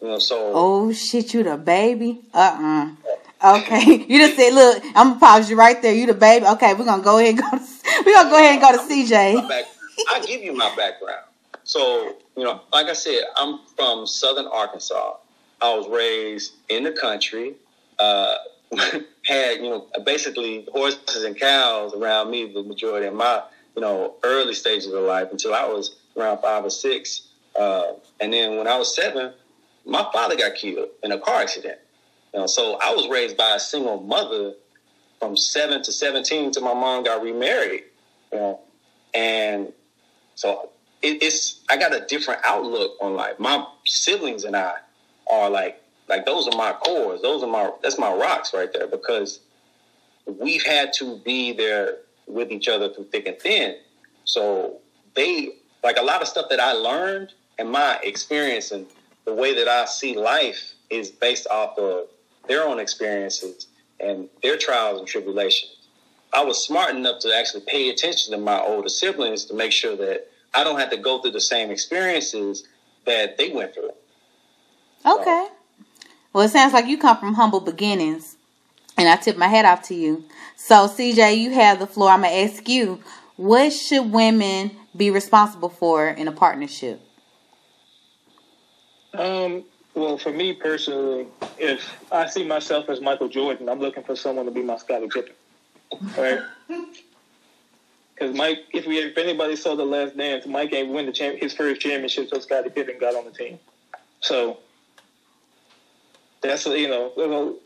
You know, so. Oh shit, you the baby? Uh uh Okay, you just said, look, I'm gonna pause you right there. You the baby? Okay, we're gonna go ahead and go. To, we're gonna go ahead and go to CJ. I give you my background. So you know, like I said, I'm from Southern Arkansas. I was raised in the country. Uh, had you know basically horses and cows around me the majority of my you know, early stages of life until I was around five or six. Uh, and then when I was seven, my father got killed in a car accident. You know, so I was raised by a single mother from seven to seventeen till my mom got remarried. You know, and so it, it's I got a different outlook on life. My siblings and I are like like those are my cores. Those are my that's my rocks right there because we've had to be there with each other through thick and thin. So they like a lot of stuff that I learned and my experience and the way that I see life is based off of their own experiences and their trials and tribulations. I was smart enough to actually pay attention to my older siblings to make sure that I don't have to go through the same experiences that they went through. Okay. Well, it sounds like you come from humble beginnings, and I tip my hat off to you. So, CJ, you have the floor. I'm gonna ask you, what should women be responsible for in a partnership? Um, well, for me personally, if I see myself as Michael Jordan, I'm looking for someone to be my Scottie Pippen, right? Because Mike, if we if anybody saw the Last Dance, Mike ain't win the champ, his first championship, so Scottie Pippen got on the team. So that's you know,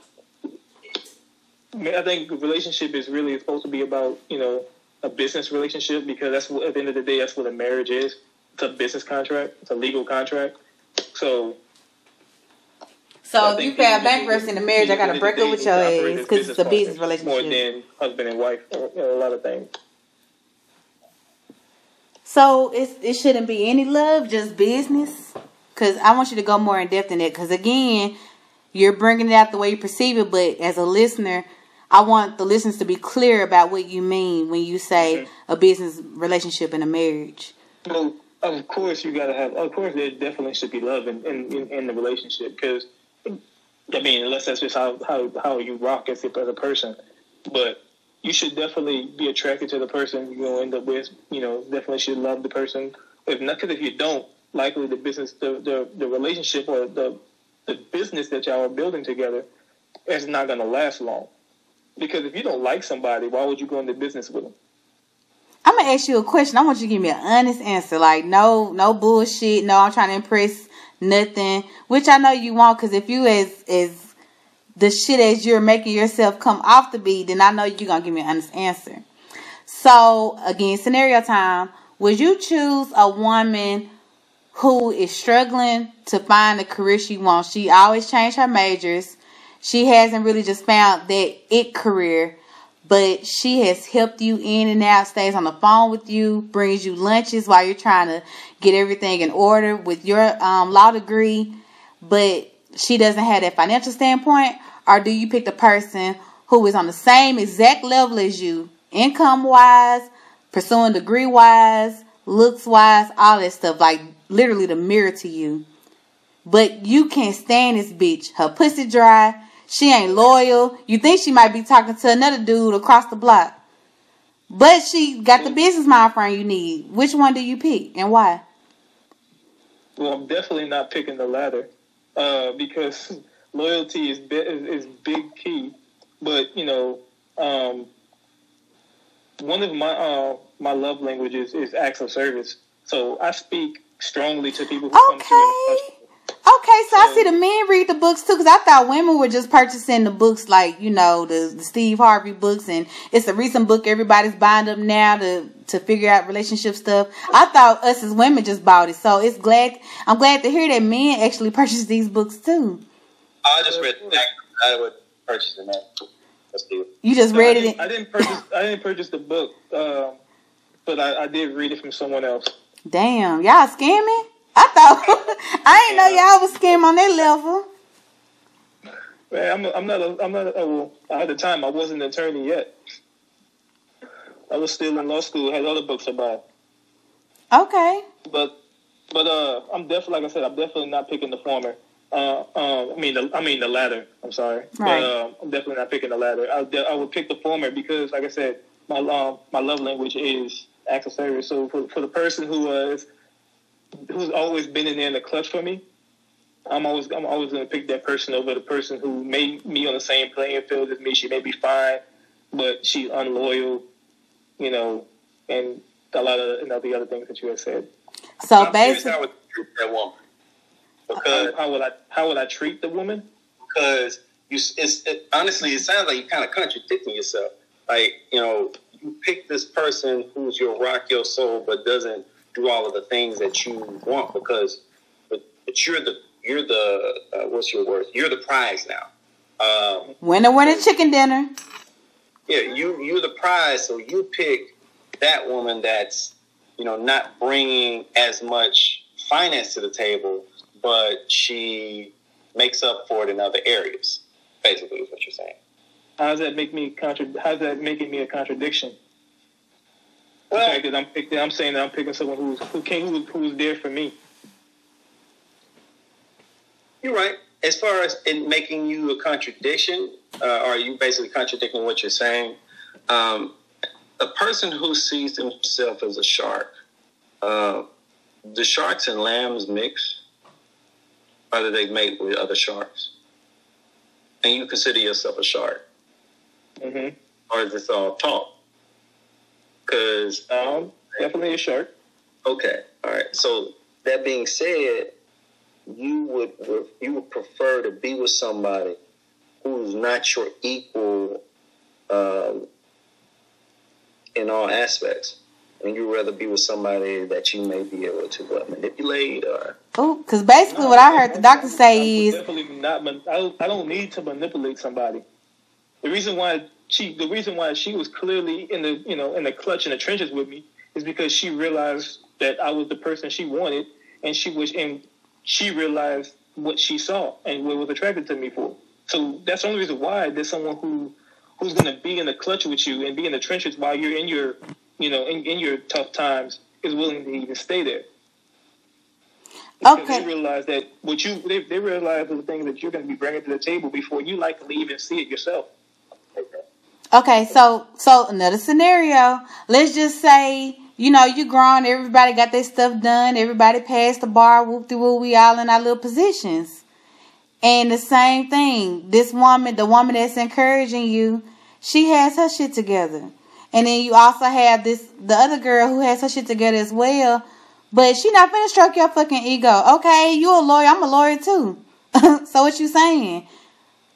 I think relationship is really supposed to be about you know a business relationship because that's what, at the end of the day that's what a marriage is. It's a business contract. It's a legal contract. So So if you file bankruptcy in the marriage, I gotta break up with your ass because it's a business partners More relationship. than husband and wife, you know, a lot of things. So it's, it shouldn't be any love, just business. Because I want you to go more in depth in it. Because again, you're bringing it out the way you perceive it, but as a listener, I want the listeners to be clear about what you mean when you say a business relationship and a marriage. Well, of course you gotta have. Of course, there definitely should be love in in, in, in the relationship because, I mean, unless that's just how how, how you rock as a, as a person, but you should definitely be attracted to the person you're gonna end up with. You know, definitely should love the person. If not, because if you don't, likely the business, the the, the relationship or the the business that y'all are building together is not gonna last long. Because if you don't like somebody, why would you go into business with them? I'm gonna ask you a question. I want you to give me an honest answer. Like no, no bullshit. No, I'm trying to impress nothing. Which I know you won't, because if you as as the shit as you're making yourself come off the beat, then I know you're gonna give me an honest answer. So again, scenario time. Would you choose a woman who is struggling to find the career she wants? She always changed her majors. She hasn't really just found that it career but she has helped you in and out, stays on the phone with you, brings you lunches while you're trying to get everything in order with your um, law degree, but she doesn't have that financial standpoint? Or do you pick the person who is on the same exact level as you, income wise, pursuing degree wise, looks wise, all that stuff, like literally the mirror to you? But you can't stand this bitch. Her pussy dry. She ain't loyal. You think she might be talking to another dude across the block. But she got the business mind frame you need. Which one do you pick and why? Well, I'm definitely not picking the latter uh, because loyalty is, bi- is big key. But you know, um, one of my uh, my love languages is acts of service. So I speak strongly to people who come to me. In Okay. Okay, so I see the men read the books too, because I thought women were just purchasing the books like, you know, the, the Steve Harvey books, and it's a recent book everybody's buying up now to to figure out relationship stuff. I thought us as women just bought it, so it's glad I'm glad to hear that men actually purchase these books too. I just read that. I would purchase it, man. Let's do. You just No, read didn't, it. I didn't purchase. I didn't purchase the book, um, but I, I did read it from someone else. Damn, y'all scamming? I thought I didn't know y'all was scamming on that level. Man, I'm, I'm not. A, I'm not. A, well, at the time, I wasn't an attorney yet. I was still in law school. Had other books to buy. Okay. but but uh, I'm definitely like I said, I'm definitely not picking the former. Uh, um, I mean, the, I mean the latter. I'm sorry, Right. but uh, I'm definitely not picking the latter. I, de- I would pick the former because, like I said, my um, my love language is acts of service. So for for the person who was who's always been in there in the clutch for me, I'm always I'm always going to pick that person over the person who made me on the same playing field as me. She may be fine, but she's unloyal, you know, and a lot of and all the other things that you have said. So I'm basically, how would treat that woman. because How, how would I how would I treat the woman? because you it's it, honestly it sounds like you're kind of contradicting yourself. Like you know you pick this person who's your rock your soul, but doesn't do all of the things that you want because but, but you're the you're the uh, what's your word? You're the prize now. Um, Winner, winner, chicken dinner. yeah, you you're the prize, so you pick that woman that's you know not bringing as much finance to the table, but she makes up for it in other areas. Basically, is what you're saying. How does that make me contra- How's that making me a contradiction? Well, Because I'm picking, I'm saying that I'm picking someone who's who came who, who's there for me. You're right. As far as in making you a contradiction, uh, are you basically contradicting what you're saying? Um, a person who sees himself as a shark, uh, the sharks and lambs mix, or do they mate with other sharks? And you consider yourself a shark, mm-hmm. or is this all talk? Because Um, definitely a shark. Okay, all right. So that being said, you would you would prefer to be with somebody who's not your equal um, in all aspects, and you'd rather be with somebody that you may be able to what, manipulate or Oh, because basically what I heard the doctor say is, definitely not. I don't, I don't need to manipulate somebody. The reason why she, the reason why she was clearly in the, you know, in the clutch in the trenches with me is because she realized that I was the person she wanted, and she was, and she realized what she saw and what was attracted to me for. So that's the only reason why there's someone who, who's going to be in the clutch with you and be in the trenches while you're in your, you know, in, in your tough times is willing to even stay there. Because Okay. They realize that what you they, they realize the things that you're going to be bringing to the table before you likely even see it yourself. Okay, so so another scenario. Let's just say you know you grown, everybody got their stuff done, everybody passed the bar, whoop de woo, we all in our little positions. And the same thing, this woman, the woman that's encouraging you, she has her shit together. And then you also have this the other girl who has her shit together as well. But she not finna stroke your fucking ego. Okay, you a lawyer, I'm a lawyer too. so what you saying?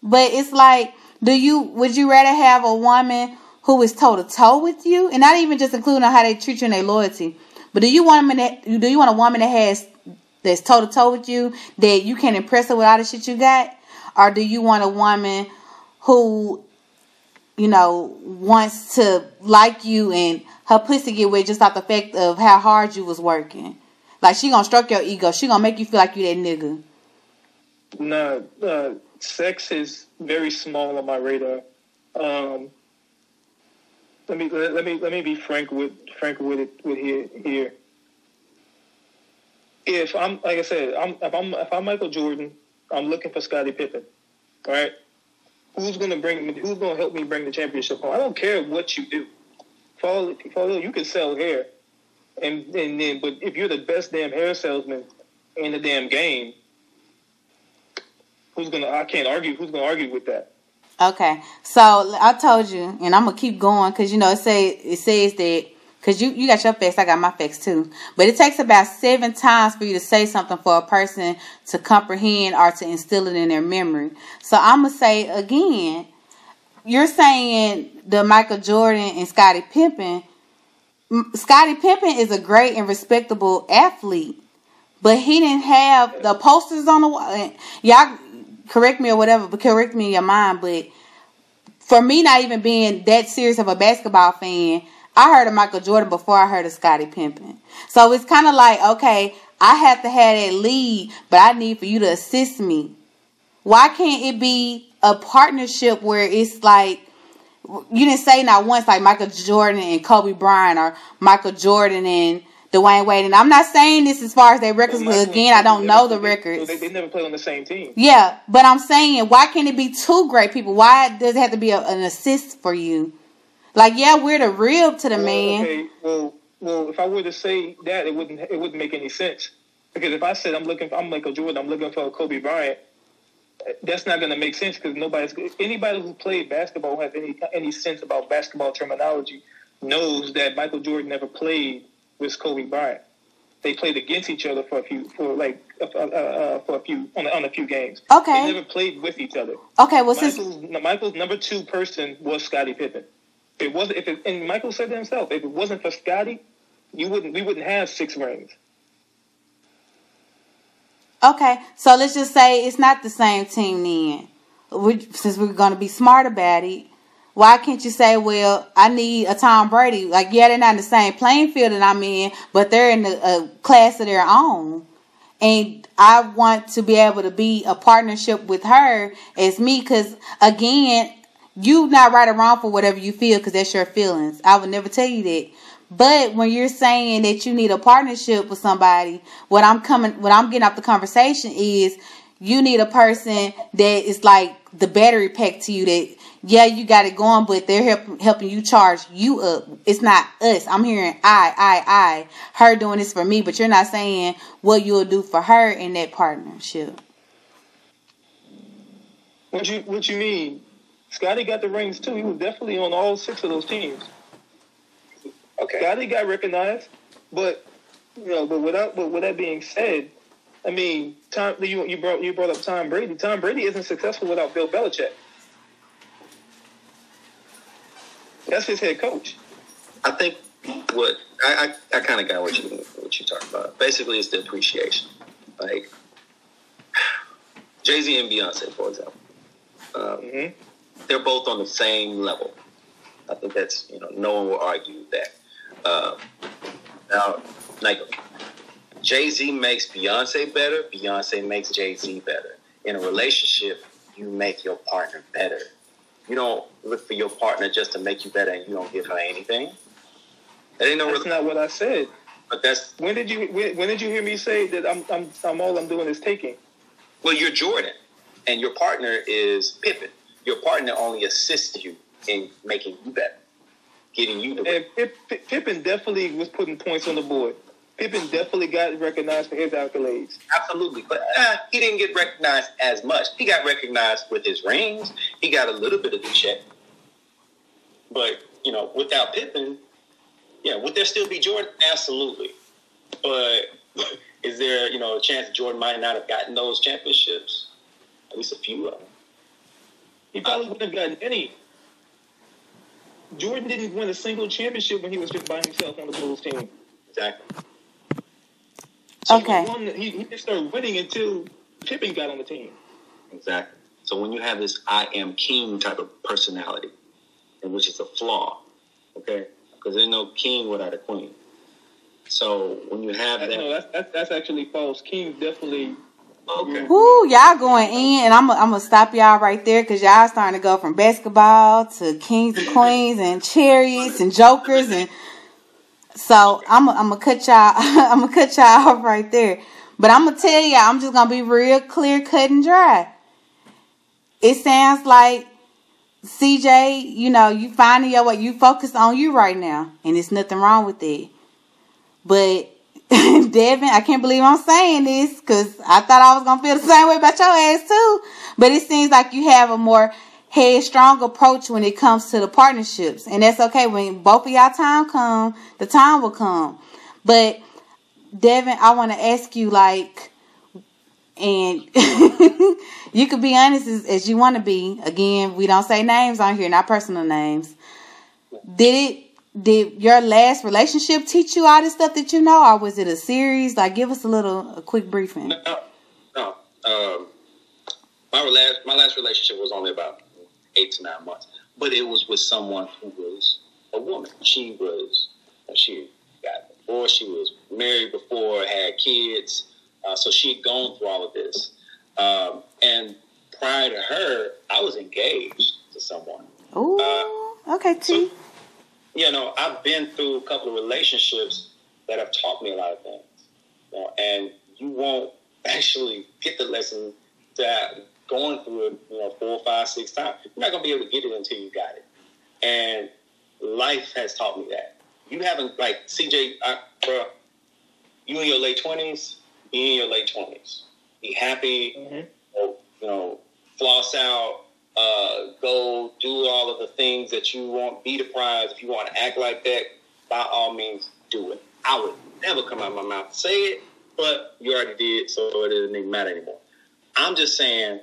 But it's like, do you would you rather have a woman who is toe to toe with you, and not even just including how they treat you and their loyalty, but do you want a that do you want a woman that has that's toe to toe with you that you can impress her with all the shit you got, or do you want a woman who you know wants to like you and her pussy get wet just off the fact of how hard you was working? Like she gonna stroke your ego. She gonna make you feel like you that nigga. No, uh, sex is very small on my radar. Um, let me let, me let me be frank with frank with it with here here. If I'm like I said, I'm if I'm if I'm Michael Jordan, I'm looking for Scottie Pippen. Right, who's gonna bring me? Who's gonna help me bring the championship home? I don't care what you do. Follow, follow. You can sell hair, and and then but if you're the best damn hair salesman in the damn game, who's gonna? I can't argue. Who's gonna argue with that? Okay, so I told you, and I'm gonna keep going because you know it say it says that because you you got your facts, I got my facts too. But it takes about seven times for you to say something for a person to comprehend or to instill it in their memory. So I'm gonna say again, you're saying the Michael Jordan and Scottie Pippen. Scottie Pippen is a great and respectable athlete, but he didn't have the posters on the wall. Y'all correct me or whatever, but correct me in your mind. But for me, not even being that serious of a basketball fan, I heard of Michael Jordan before I heard of Scottie Pippen. So it's kind of like, okay, I have to have that lead, but I need for you to assist me. Why can't it be a partnership where it's like you didn't say not once like Michael Jordan and Kobe Bryant or Michael Jordan and Dwyane Wade. And I'm not saying this as far as their records, Michael again, I don't know the records. They, they never played on the same team. Yeah, but I'm saying, why can't it be two great people? Why does it have to be a, an assist for you? Like, yeah, we're the rib to the Well, man. Okay, well, well, if I were to say that, it wouldn't it wouldn't make any sense. Because if I said I'm looking, for, I'm Michael Jordan, I'm looking for a Kobe Bryant, that's not going to make sense because nobody's anybody who played basketball who has any any sense about basketball terminology knows that Michael Jordan never played with Kobe Bryant. they played against each other for a few, for like, uh, uh, uh, for a few on, a- on a few games. Okay. They never played with each other. Okay, well since Michael's, Michael's number two person was Scottie Pippen. It wasn't, if it, and Michael said to himself, if it wasn't for Scottie, you wouldn't, we wouldn't have six rings. Okay, so let's just say it's not the same team then. We, since we're going to be smart about it, why can't you say, well, I need a Tom Brady? Like, yeah, they're not in the same playing field that I'm in, but they're in a, a class of their own. And I want to be able to be a partnership with her as me, because again, you not right or wrong for whatever you feel, because that's your feelings. I would never tell you that. But when you're saying that you need a partnership with somebody, what I'm coming, what I'm getting off the conversation is you need a person that is like the battery pack to you that yeah you got it going but they're help, helping you charge you up it's not us i'm hearing i i i her doing this for me but you're not saying what you'll do for her in that partnership What you, what you mean? Scottie got the rings too. He was definitely on all six of those teams. Okay. Scottie got recognized, but you know, but without, but with that being said, I mean, Tom, you you brought you brought up Tom Brady. Tom Brady isn't successful without Bill Belichick. That's his head coach. I think what I I, I kind of got what you what you talking about. Basically, it's the appreciation. Like Jay Z and Beyonce, for example, um, Mhm. they're both on the same level. I think that's you know no one will argue that. Uh, now, like Jay Z makes Beyonce better. Beyonce makes Jay Z better. In a relationship, you make your partner better. You don't look for your partner just to make you better, and you don't give her anything. That ain't no. That's Really, not what I said. but that's When did you when, when did you hear me say that I'm I'm, I'm all I'm doing is taking? well, you're Jordan, and your partner is Pippen. Your partner only assists you in making you better, getting you the. And Pip, Pip, Pippen definitely was putting points on the board. Pippen definitely got recognized for his accolades. Absolutely, but uh, he didn't get recognized as much. He got recognized with his rings. He got a little bit of the check, but you know, without Pippen, yeah, would there still be Jordan? Absolutely, but is there you know a chance Jordan might not have gotten those championships? At least a few of them. He probably wouldn't have gotten any. Jordan didn't win a single championship when he was just by himself on the Bulls team. Exactly. So Okay. He, won, he, he didn't start winning until Pippen got on the team. Exactly. So when you have this I am king type of personality, and which is a flaw, okay? Because there's no king without a queen. So when you have That, that, no, that's, that's that's actually false. King definitely. okay, Woo, y'all going in, and I'm I'm gonna stop y'all right there because y'all starting to go from basketball to kings and queens and chariots and jokers, and so I'm I'm gonna cut y'all I'm gonna cut y'all off right there. But I'm gonna tell y'all, I'm just gonna be real clear, cut and dry. It sounds like CJ, you know, you finding your way, you focus on you right now, and it's nothing wrong with it. But Devon, I can't believe I'm saying this because I thought I was gonna feel the same way about your ass too. But it seems like you have a more headstrong approach when it comes to the partnerships, and that's okay. When both of y'all time come, the time will come. But Devon, I want to ask you like, and you could be honest as, as you want to be. Again, we don't say names on here, not personal names. Did it? Did your last relationship teach you all this stuff that you know, or was it a series? Like, give us a little, a quick briefing. no, no. Um, my last my last relationship was only about eight to nine months, but it was with someone who was a woman. She was she got divorced. She was married before, had kids, uh, so she'd gone through all of this. Um, and prior to her, I was engaged to someone. Ooh, okay, T. you know, I've been through a couple of relationships that have taught me a lot of things. You know, and you won't actually get the lesson that going through it, you know, four, five, six times. You're not gonna be able to get it until you got it. And life has taught me that. You haven't like CJ, I, bro. You in your late twenties, be in your late twenties. Be happy, Mhm. you know, floss out, uh, go do all of the things that you want, be the prize. If you want to act like that, by all means, do it. I would never come out of my mouth to say it, but you already did, so it doesn't even matter anymore. I'm just saying,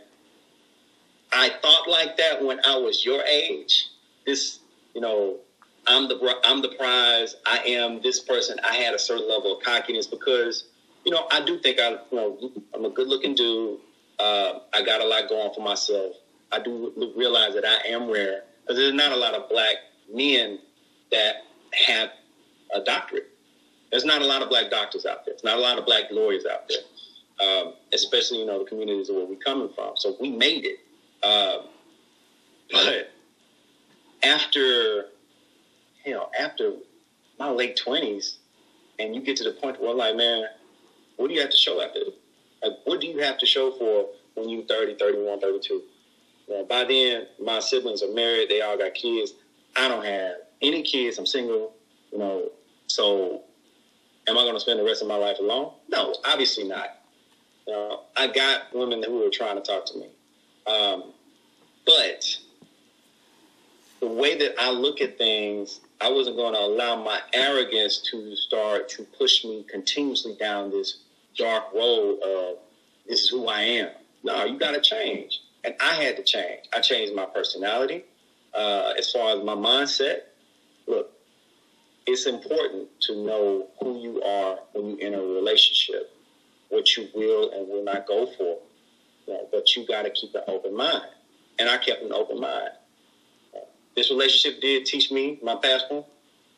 I thought like that when I was your age. This, you know, I'm the I'm the prize. I am this person. I had a certain level of cockiness because, you know, I do think I, you know, I'm a good looking dude. Uh, I got a lot going for myself. I do realize that I am rare because there's not a lot of black men that have a doctorate. There's not a lot of black doctors out there. There's not a lot of black lawyers out there, um, especially you know the communities where we're coming from. So we made it, uh, but after you know after my late twenties, and you get to the point where like, man, what do you have to show after? Like, what do you have to show for when you're 30, 31, 32? You know, by then, my siblings are married. They all got kids. I don't have any kids. I'm single. You know, so am I going to spend the rest of my life alone? No, obviously not. You know, I got women who are trying to talk to me, um, but the way that I look at things, I wasn't going to allow my arrogance to start to push me continuously down this dark road of this is who I am. No, you got to change. And I had to change. I changed my personality uh, as far as my mindset. Look, it's important to know who you are when you enter a relationship, what you will and will not go for. You know, but you got to keep an open mind. And I kept an open mind. This relationship did teach me my past one,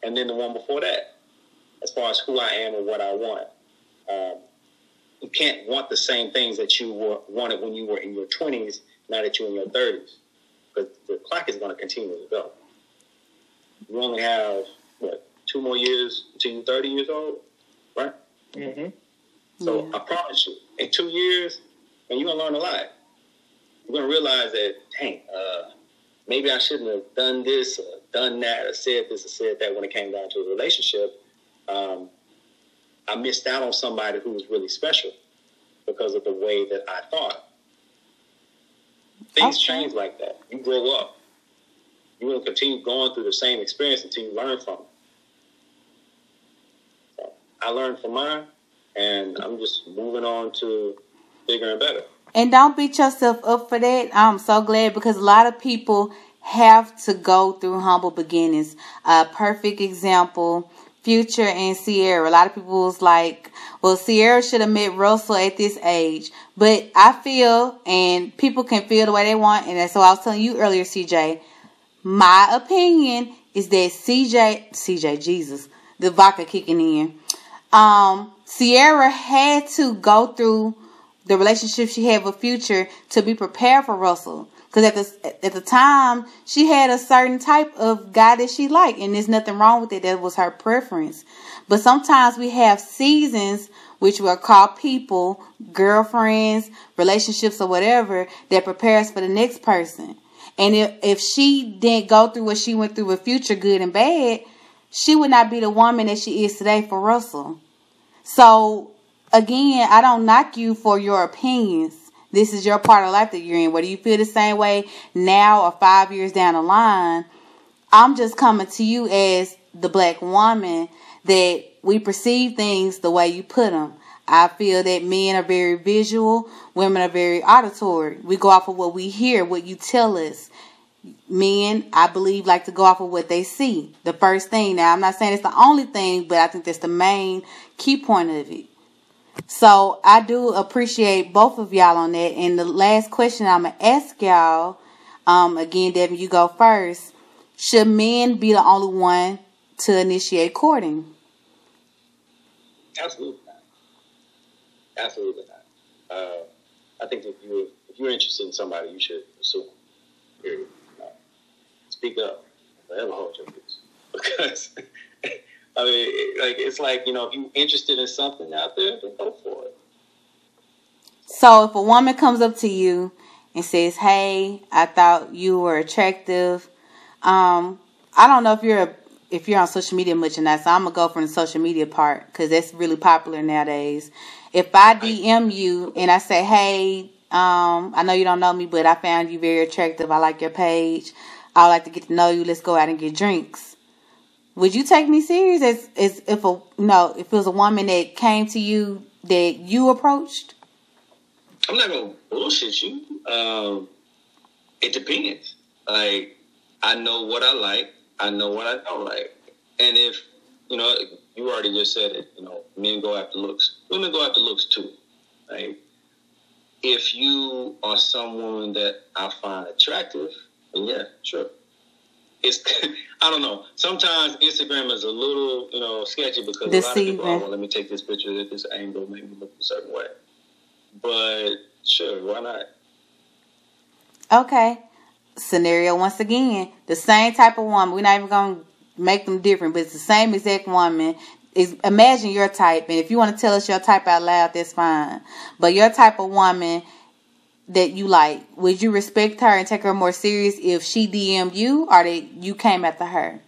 and then the one before that, as far as who I am and what I want. Um, you can't want the same things that you were, wanted when you were in your 20s, now that you're in your 30s. Because the clock is going to continue to go. You only have, what, two more years until you're 30 years old, right? Mm-hmm. So yeah. I promise you, in two years, and you're going to learn a lot. You're going to realize that, dang, uh, maybe I shouldn't have done this or done that or said this or said that when it came down to a relationship. Um, I missed out on somebody who was really special because of the way that I thought. Things okay. change like that. You grow up. You will continue going through the same experience until you learn from it. So I learned from mine, and I'm just moving on to bigger and better. And don't beat yourself up for that. I'm so glad because a lot of people have to go through humble beginnings. A perfect example Future and Ciara. A lot of people was like, well, Ciara should have met Russell at this age. But I feel, and people can feel the way they want, and that's what I was telling you earlier, CJ. My opinion is that CJ, CJ, Jesus, the vodka kicking in. Um, Ciara had to go through the relationship she had with Future to be prepared for Russell. Because at the at the time, she had a certain type of guy that she liked, and there's nothing wrong with it. That was her preference. But sometimes we have seasons, which we call people, girlfriends, relationships, or whatever, that prepares for the next person. And if if she didn't go through what she went through with Future, good and bad, she would not be the woman that she is today for Russell. So again, I don't knock you for your opinions. This is your part of life that you're in. Whether you feel the same way now or five years down the line, I'm just coming to you as the black woman that we perceive things the way you put them. I feel that men are very visual, women are very auditory. We go off of what we hear, what you tell us. Men, I believe, like to go off of what they see. The first thing. Now, I'm not saying it's the only thing, but I think that's the main key point of it. So I do appreciate both of y'all on that. And the last question I'm gonna ask y'all, um, again, Devon, you go first. Should men be the only one to initiate courting? Absolutely not. Absolutely not. Uh, I think if you if you're interested in somebody, you should pursue. Period. Uh, speak up. Forever hold your peace. Because I mean, like it's like you know, if you're interested in something out there, then go for it. So if a woman comes up to you and says, "Hey, I thought you were attractive," um, I don't know if you're a, if you're on social media much or not, so I'm gonna go from the social media part because that's really popular nowadays. If I DM you and I say, "Hey, um, I know you don't know me, but I found you very attractive. I like your page. I would like to get to know you. Let's go out and get drinks." Would you take me serious as, as if a no, if it was a woman that came to you that you approached? I'm not gonna bullshit you. Um, it depends. Like, I know what I like. I know what I don't like. And if you know, you already just said it. You know, men go after looks. Women go after looks too. Like, if you are someone that I find attractive, then yeah, sure. It's I don't know. Sometimes Instagram is a little you know sketchy because a lot of people, oh, Deceiving. oh, well, let me take this picture at this angle, make me look a certain way. But sure, why not? Okay. Scenario once again, the same type of woman. We're not even gonna make them different, but it's the same exact woman. Is imagine your type, and if you want to tell us your type out loud, that's fine. But your type of woman that you like, would you respect her and take her more serious if she DM'd you or that you came after her?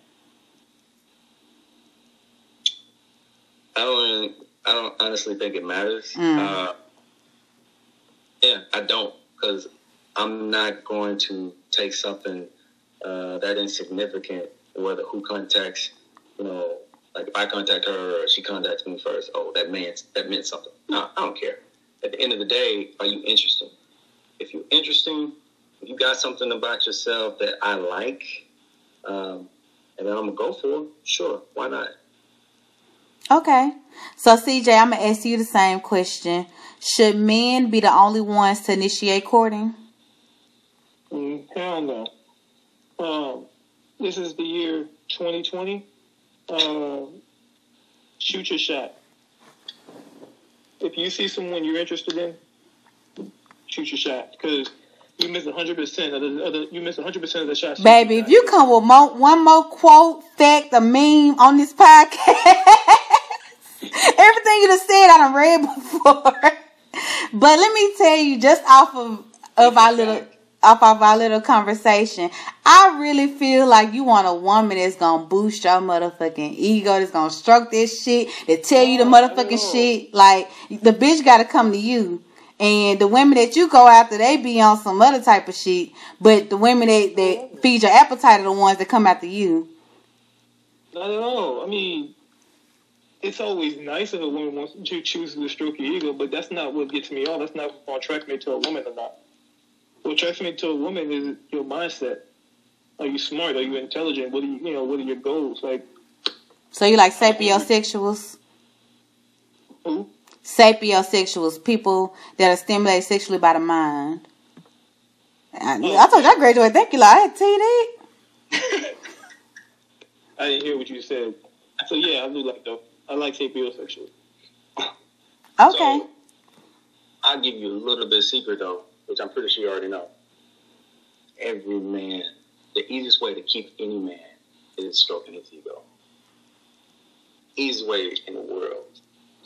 I don't. Really, I don't honestly think it matters. Mm. Uh, yeah, I don't because I'm not going to take something uh, that insignificant, whether who contacts, you know, like if I contact her or she contacts me first. Oh, that meant that meant something. No, I don't care. At the end of the day, are you interesting? If you're interesting, if you got something about yourself that I like, um, and then I'm gonna go for, it, sure, why not? Okay. So CJ, I'm gonna ask you the same question. Should men be the only ones to initiate courting? Mm, hell no. Um, this is the year 2020. Um, shoot your shot. If you see someone you're interested in, shoot your shot because you miss 100 percent of the other. You miss 100 percent of the shots. Baby, if you come with mo- one more quote, fact, a meme on this podcast, everything you just said, I done read before. but let me tell you, just off of of our little off of our little conversation, I really feel like you want a woman that's gonna boost your motherfucking ego, that's gonna stroke this shit, that tell you the motherfucking shit. Like the bitch gotta come to you. And the women that you go after, they be on some other type of shit. But the women that, that feed your appetite are the ones that come after you. Not at all. I mean, it's always nice if a woman wants to choose to stroke your ego, but that's not what gets me off. That's not what attracts me to a woman or not. What attracts me to a woman is your mindset. Are you smart? Are you intelligent? What are you, you know? What are your goals? Like So you like sapiosexuals? who? Sapiosexuals, people that are stimulated sexually by the mind. I, oh, I told you I graduated. Thank you, Lord. I had to tell you that. I didn't hear what you said. So yeah, I do like though. I like sapiosexual. Okay. So, I'll give you a little bit of secret though, which I'm pretty sure you already know. Every man, the easiest way to keep any man is stroking his ego. Easiest way in the world to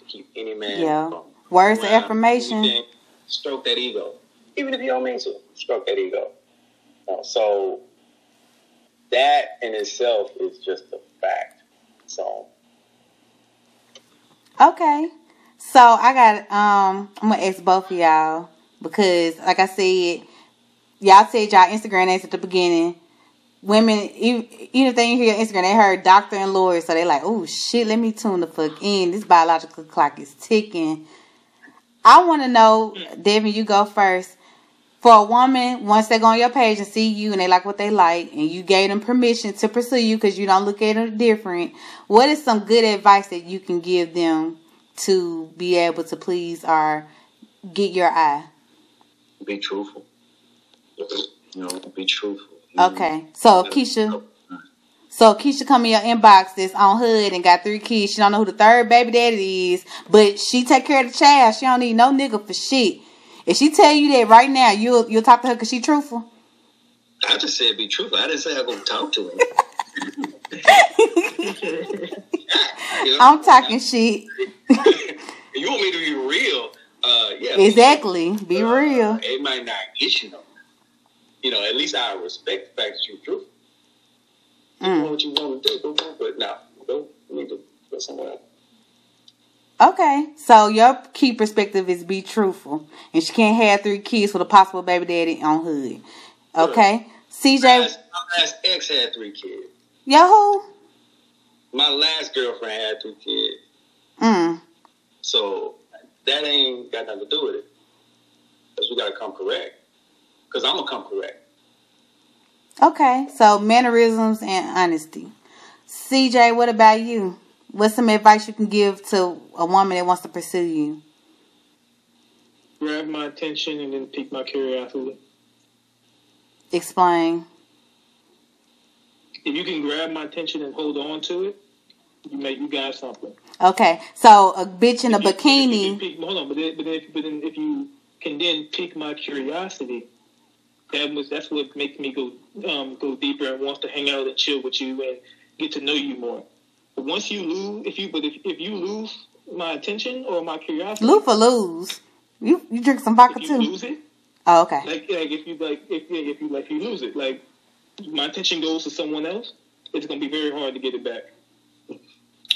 keep any man Yeah. from Words of affirmation. anything, Stroke that ego. Even if you don't mean to, stroke that ego. Uh, so that in itself is just a fact. So Okay. So I got um I'm gonna ask both of y'all because like I said, y'all said y'all Instagram names at the beginning. Women even even if they hear Instagram, they heard doctor and lawyer, so they like, oh shit, let me tune the fuck in. This biological clock is ticking. I wanna know, Devon, you go first. For a woman, once they go on your page and see you and they like what they like, and you gave them permission to pursue you because you don't look at them different, what is some good advice that you can give them to be able to please or get your eye? be truthful. You know, be truthful. Okay. So Keisha so Keisha come in your inbox that's on hood and got three kids. She don't know who the third baby daddy is, but she take care of the child. She don't need no nigga for shit. If she tell you that right now, you'll you'll talk to her because she truthful. I just said be truthful. I didn't say I'm gonna talk to. You know? I'm talking shit. you want me to be real? Uh, yeah. Exactly. Be Uh, real. It might not get you though. You know, at least I respect the fact that you're truthful. You know Mm. what you want to do, go for it. But no, go. You need to go somewhere else. Okay. So your key perspective is be truthful. And she can't have three kids with a possible baby daddy on hood. Okay. My CJ last, my last ex had three kids. Yahoo. my last girlfriend had two kids, Mm. so that ain't got nothing to do with it. Cause we gotta come correct. Cause I'm gonna come correct. Okay, so mannerisms and honesty. CJ, what about you? What's some advice you can give to a woman that wants to pursue you? Grab my attention and then pique my curiosity. Explain. If you can grab my attention and hold on to it, you make you got something. Okay, so a bitch in a If you- if you bikini. pique- hold on, but then, but then, but then if you can then pique my curiosity, that was that's what makes me go um, go deeper and wants to hang out and chill with you and get to know you more. But once you lose, if you but if, if you lose my attention or my curiosity, Lose for lose. You you drink some vodka too. lose it, Oh, okay. like like if you like if yeah, if you like you lose it, like my attention goes to someone else, it's gonna be very hard to get it back.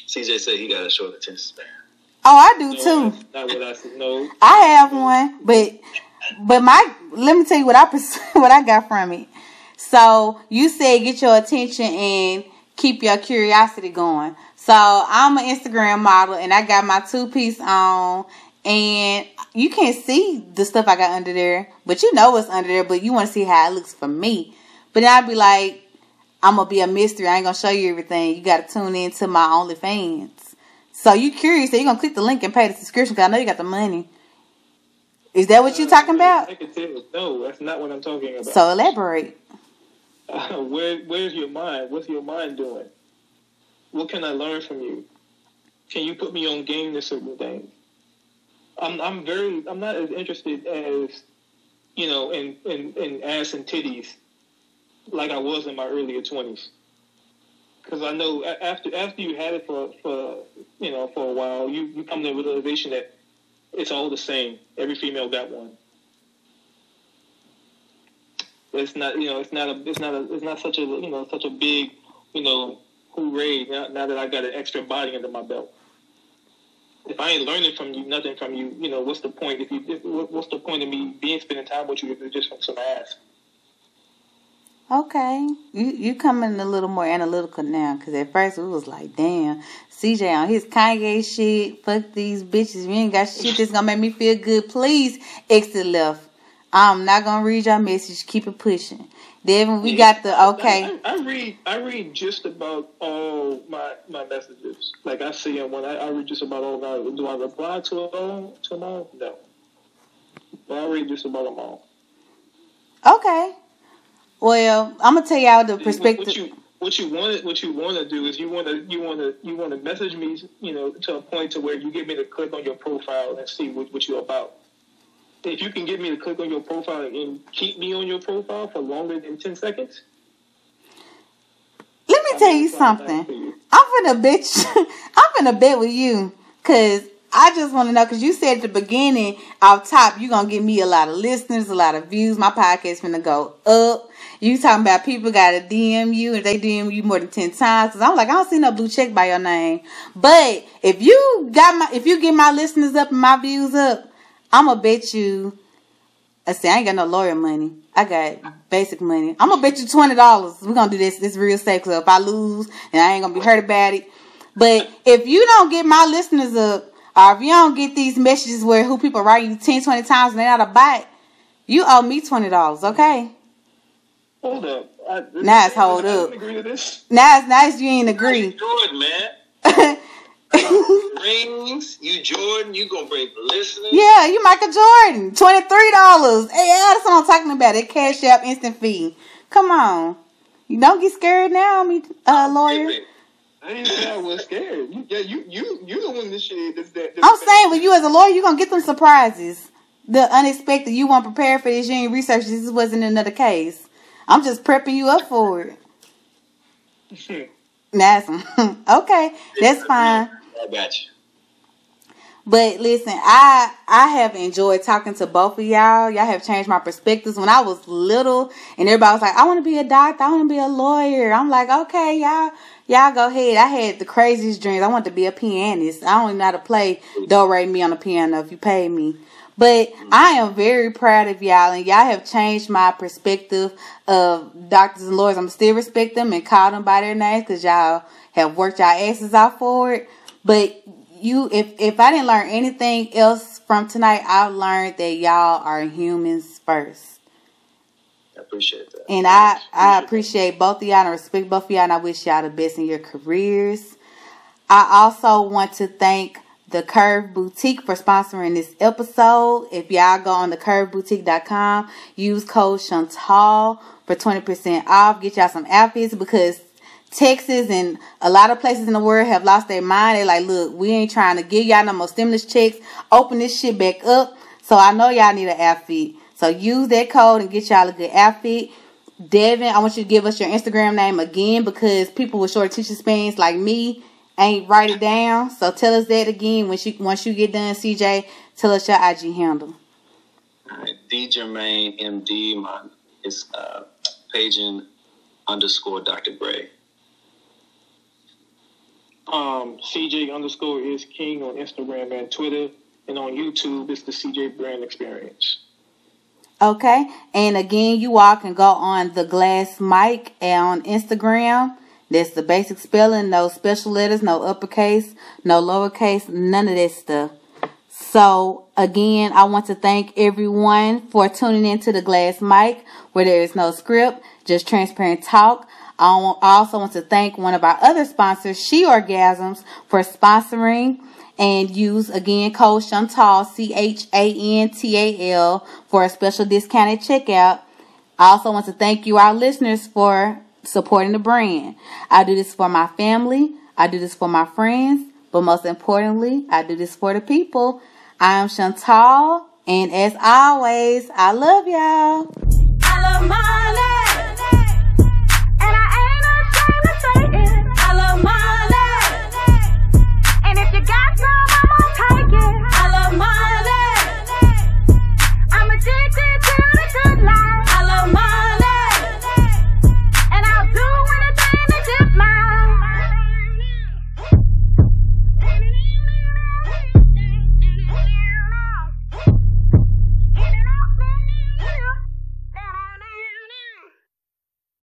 CJ said he got a short attention span. Oh, I do No, too. not what I said. No, I have one, but but my let me tell you what I what I got from it. So you said get your attention and keep your curiosity going. So I'm an Instagram model and I got my two piece on and you can't see the stuff I got under there, but you know what's under there, but you want to see how it looks for me. But then I'd be like, I'm gonna be a mystery. I ain't gonna show you everything. You gotta tune in to my OnlyFans. So you curious? So you gonna click the link and pay the subscription? Cause I know you got the money. Is that what you're talking about? I can tell. No, that's not what I'm talking about. So elaborate. Uh, where where's your mind? What's your mind doing? What can I learn from you? Can you put me on game to certain things? I'm I'm very I'm not as interested as you know in in, in ass and titties like I was in my earlier twenties. Because I know after after you had it for, for you know for a while, you, you come to the realization that it's all the same. Every female got one. It's not, you know, it's not a, it's not a, it's not such a, you know, such a big, you know, hooray! Now, now that I got an extra body under my belt. If I ain't learning from you, nothing from you, you know, what's the point? If you, if, what's the point of me being spending time with you if it's just from some ass? Okay, you you coming a little more analytical now? Cause at first it was like, damn, CJ on his Kanye shit. Fuck these bitches. You ain't got shit that's gonna make me feel good. Please exit left. I'm not gonna read your message. Keep it pushing. Devon, we got the okay. I, I read, I read just about all my my messages. Like I see them when I, I read just about all. My, do I reply to them all? To them all? No. But I read just about them all. Okay. Well, I'm gonna tell y'all the What perspective. you what you want what you want to do is you want to you want to you want to message me you know to a point to where you get me to click on your profile and see what, what you're about. If you can get me to click on your profile and keep me on your profile for longer than ten seconds, Let me tell you something. I'm finna bitch. I'm finna bet with you, cause I just want to know. Cause you said at the beginning, off top, you're gonna give me a lot of listeners, a lot of views. My podcast finna go up. You talking about people gotta DM you and they DM you more than ten times. Cause I'm like, I don't see no blue check by your name. But if you got my, if you get my listeners up and my views up, I'ma bet you. I say I ain't got no lawyer money. I got basic money. I'm gonna bet you twenty dollars. We're gonna do this. This real safe. So if I lose, and I ain't gonna be hurt about it. But if you don't get my listeners up, or if you don't get these messages where who people write you 10, 20 times and they not a bite, you owe me twenty dollars. Okay. Hold up. I, hold I up. didn't agree to this. Now it's nice you ain't agree. Jordan, man. Rings, you Jordan, you gonna bring the listeners. Yeah, you Michael Jordan. Twenty three dollars. Hey, yeah, that's what I'm talking about. That cash app instant fee. Come on. You don't get scared now, me uh lawyer. I didn't say I was scared. You, yeah, you you you the one that shit. That's, that, I'm saying with you as a lawyer, you're gonna get them surprises. The unexpected, you weren't prepared for this, you ain't researched this wasn't another case. I'm just prepping you up for it. saying. That's okay, that's fine. I got you. But listen, I I have enjoyed talking to both of y'all. Y'all have changed my perspectives. When I was little and everybody was like, I want to be a doctor, I want to be a lawyer. I'm like, okay, y'all, y'all go ahead. I had the craziest dreams. I wanted to be a pianist. I don't even know how to play do re mi on the piano if you pay me. But I am very proud of y'all, and y'all have changed my perspective of doctors and lawyers. I'm still respect them and call them by their names because y'all have worked y'all asses out for it. But you, if if I didn't learn anything else from tonight, I learned that y'all are humans first. I appreciate that. And I, I appreciate both of y'all and respect both of y'all and I wish y'all the best in your careers. I also want to thank the Curve Boutique for sponsoring this episode. If y'all go on the curveboutique.com, use code Chantal for 20% off. Get y'all some outfits because Texas and a lot of places in the world have lost their mind. They're like, look, we ain't trying to give y'all no more stimulus checks. Open this shit back up. So I know y'all need an outfit. So use that code and get y'all a good outfit. Devon, I want you to give us your Instagram name again because people with short attention spans like me ain't write it down. So tell us that again when you once you get done, CJ. Tell us your IG handle. All right, D Jermaine MD. My is uh, paging underscore Dr. Grey. Um, CJ underscore is king on Instagram and Twitter, and on YouTube it's the CJ Brand Experience. Okay, and again, you all can go on the Glass Mic on Instagram. That's the basic spelling, no special letters, no uppercase, no lowercase, none of that stuff. So again, I want to thank everyone for tuning into the Glass Mic, where there is no script, just transparent talk. I also want to thank one of our other sponsors, She Orgasms, for sponsoring and use again code Chantal C H A N T A L for a special discounted checkout. I also want to thank you, our listeners, for supporting the brand. I do this for my family. I do this for my friends. But most importantly, I do this for the people. I am Chantal. And as always, I love y'all. I love my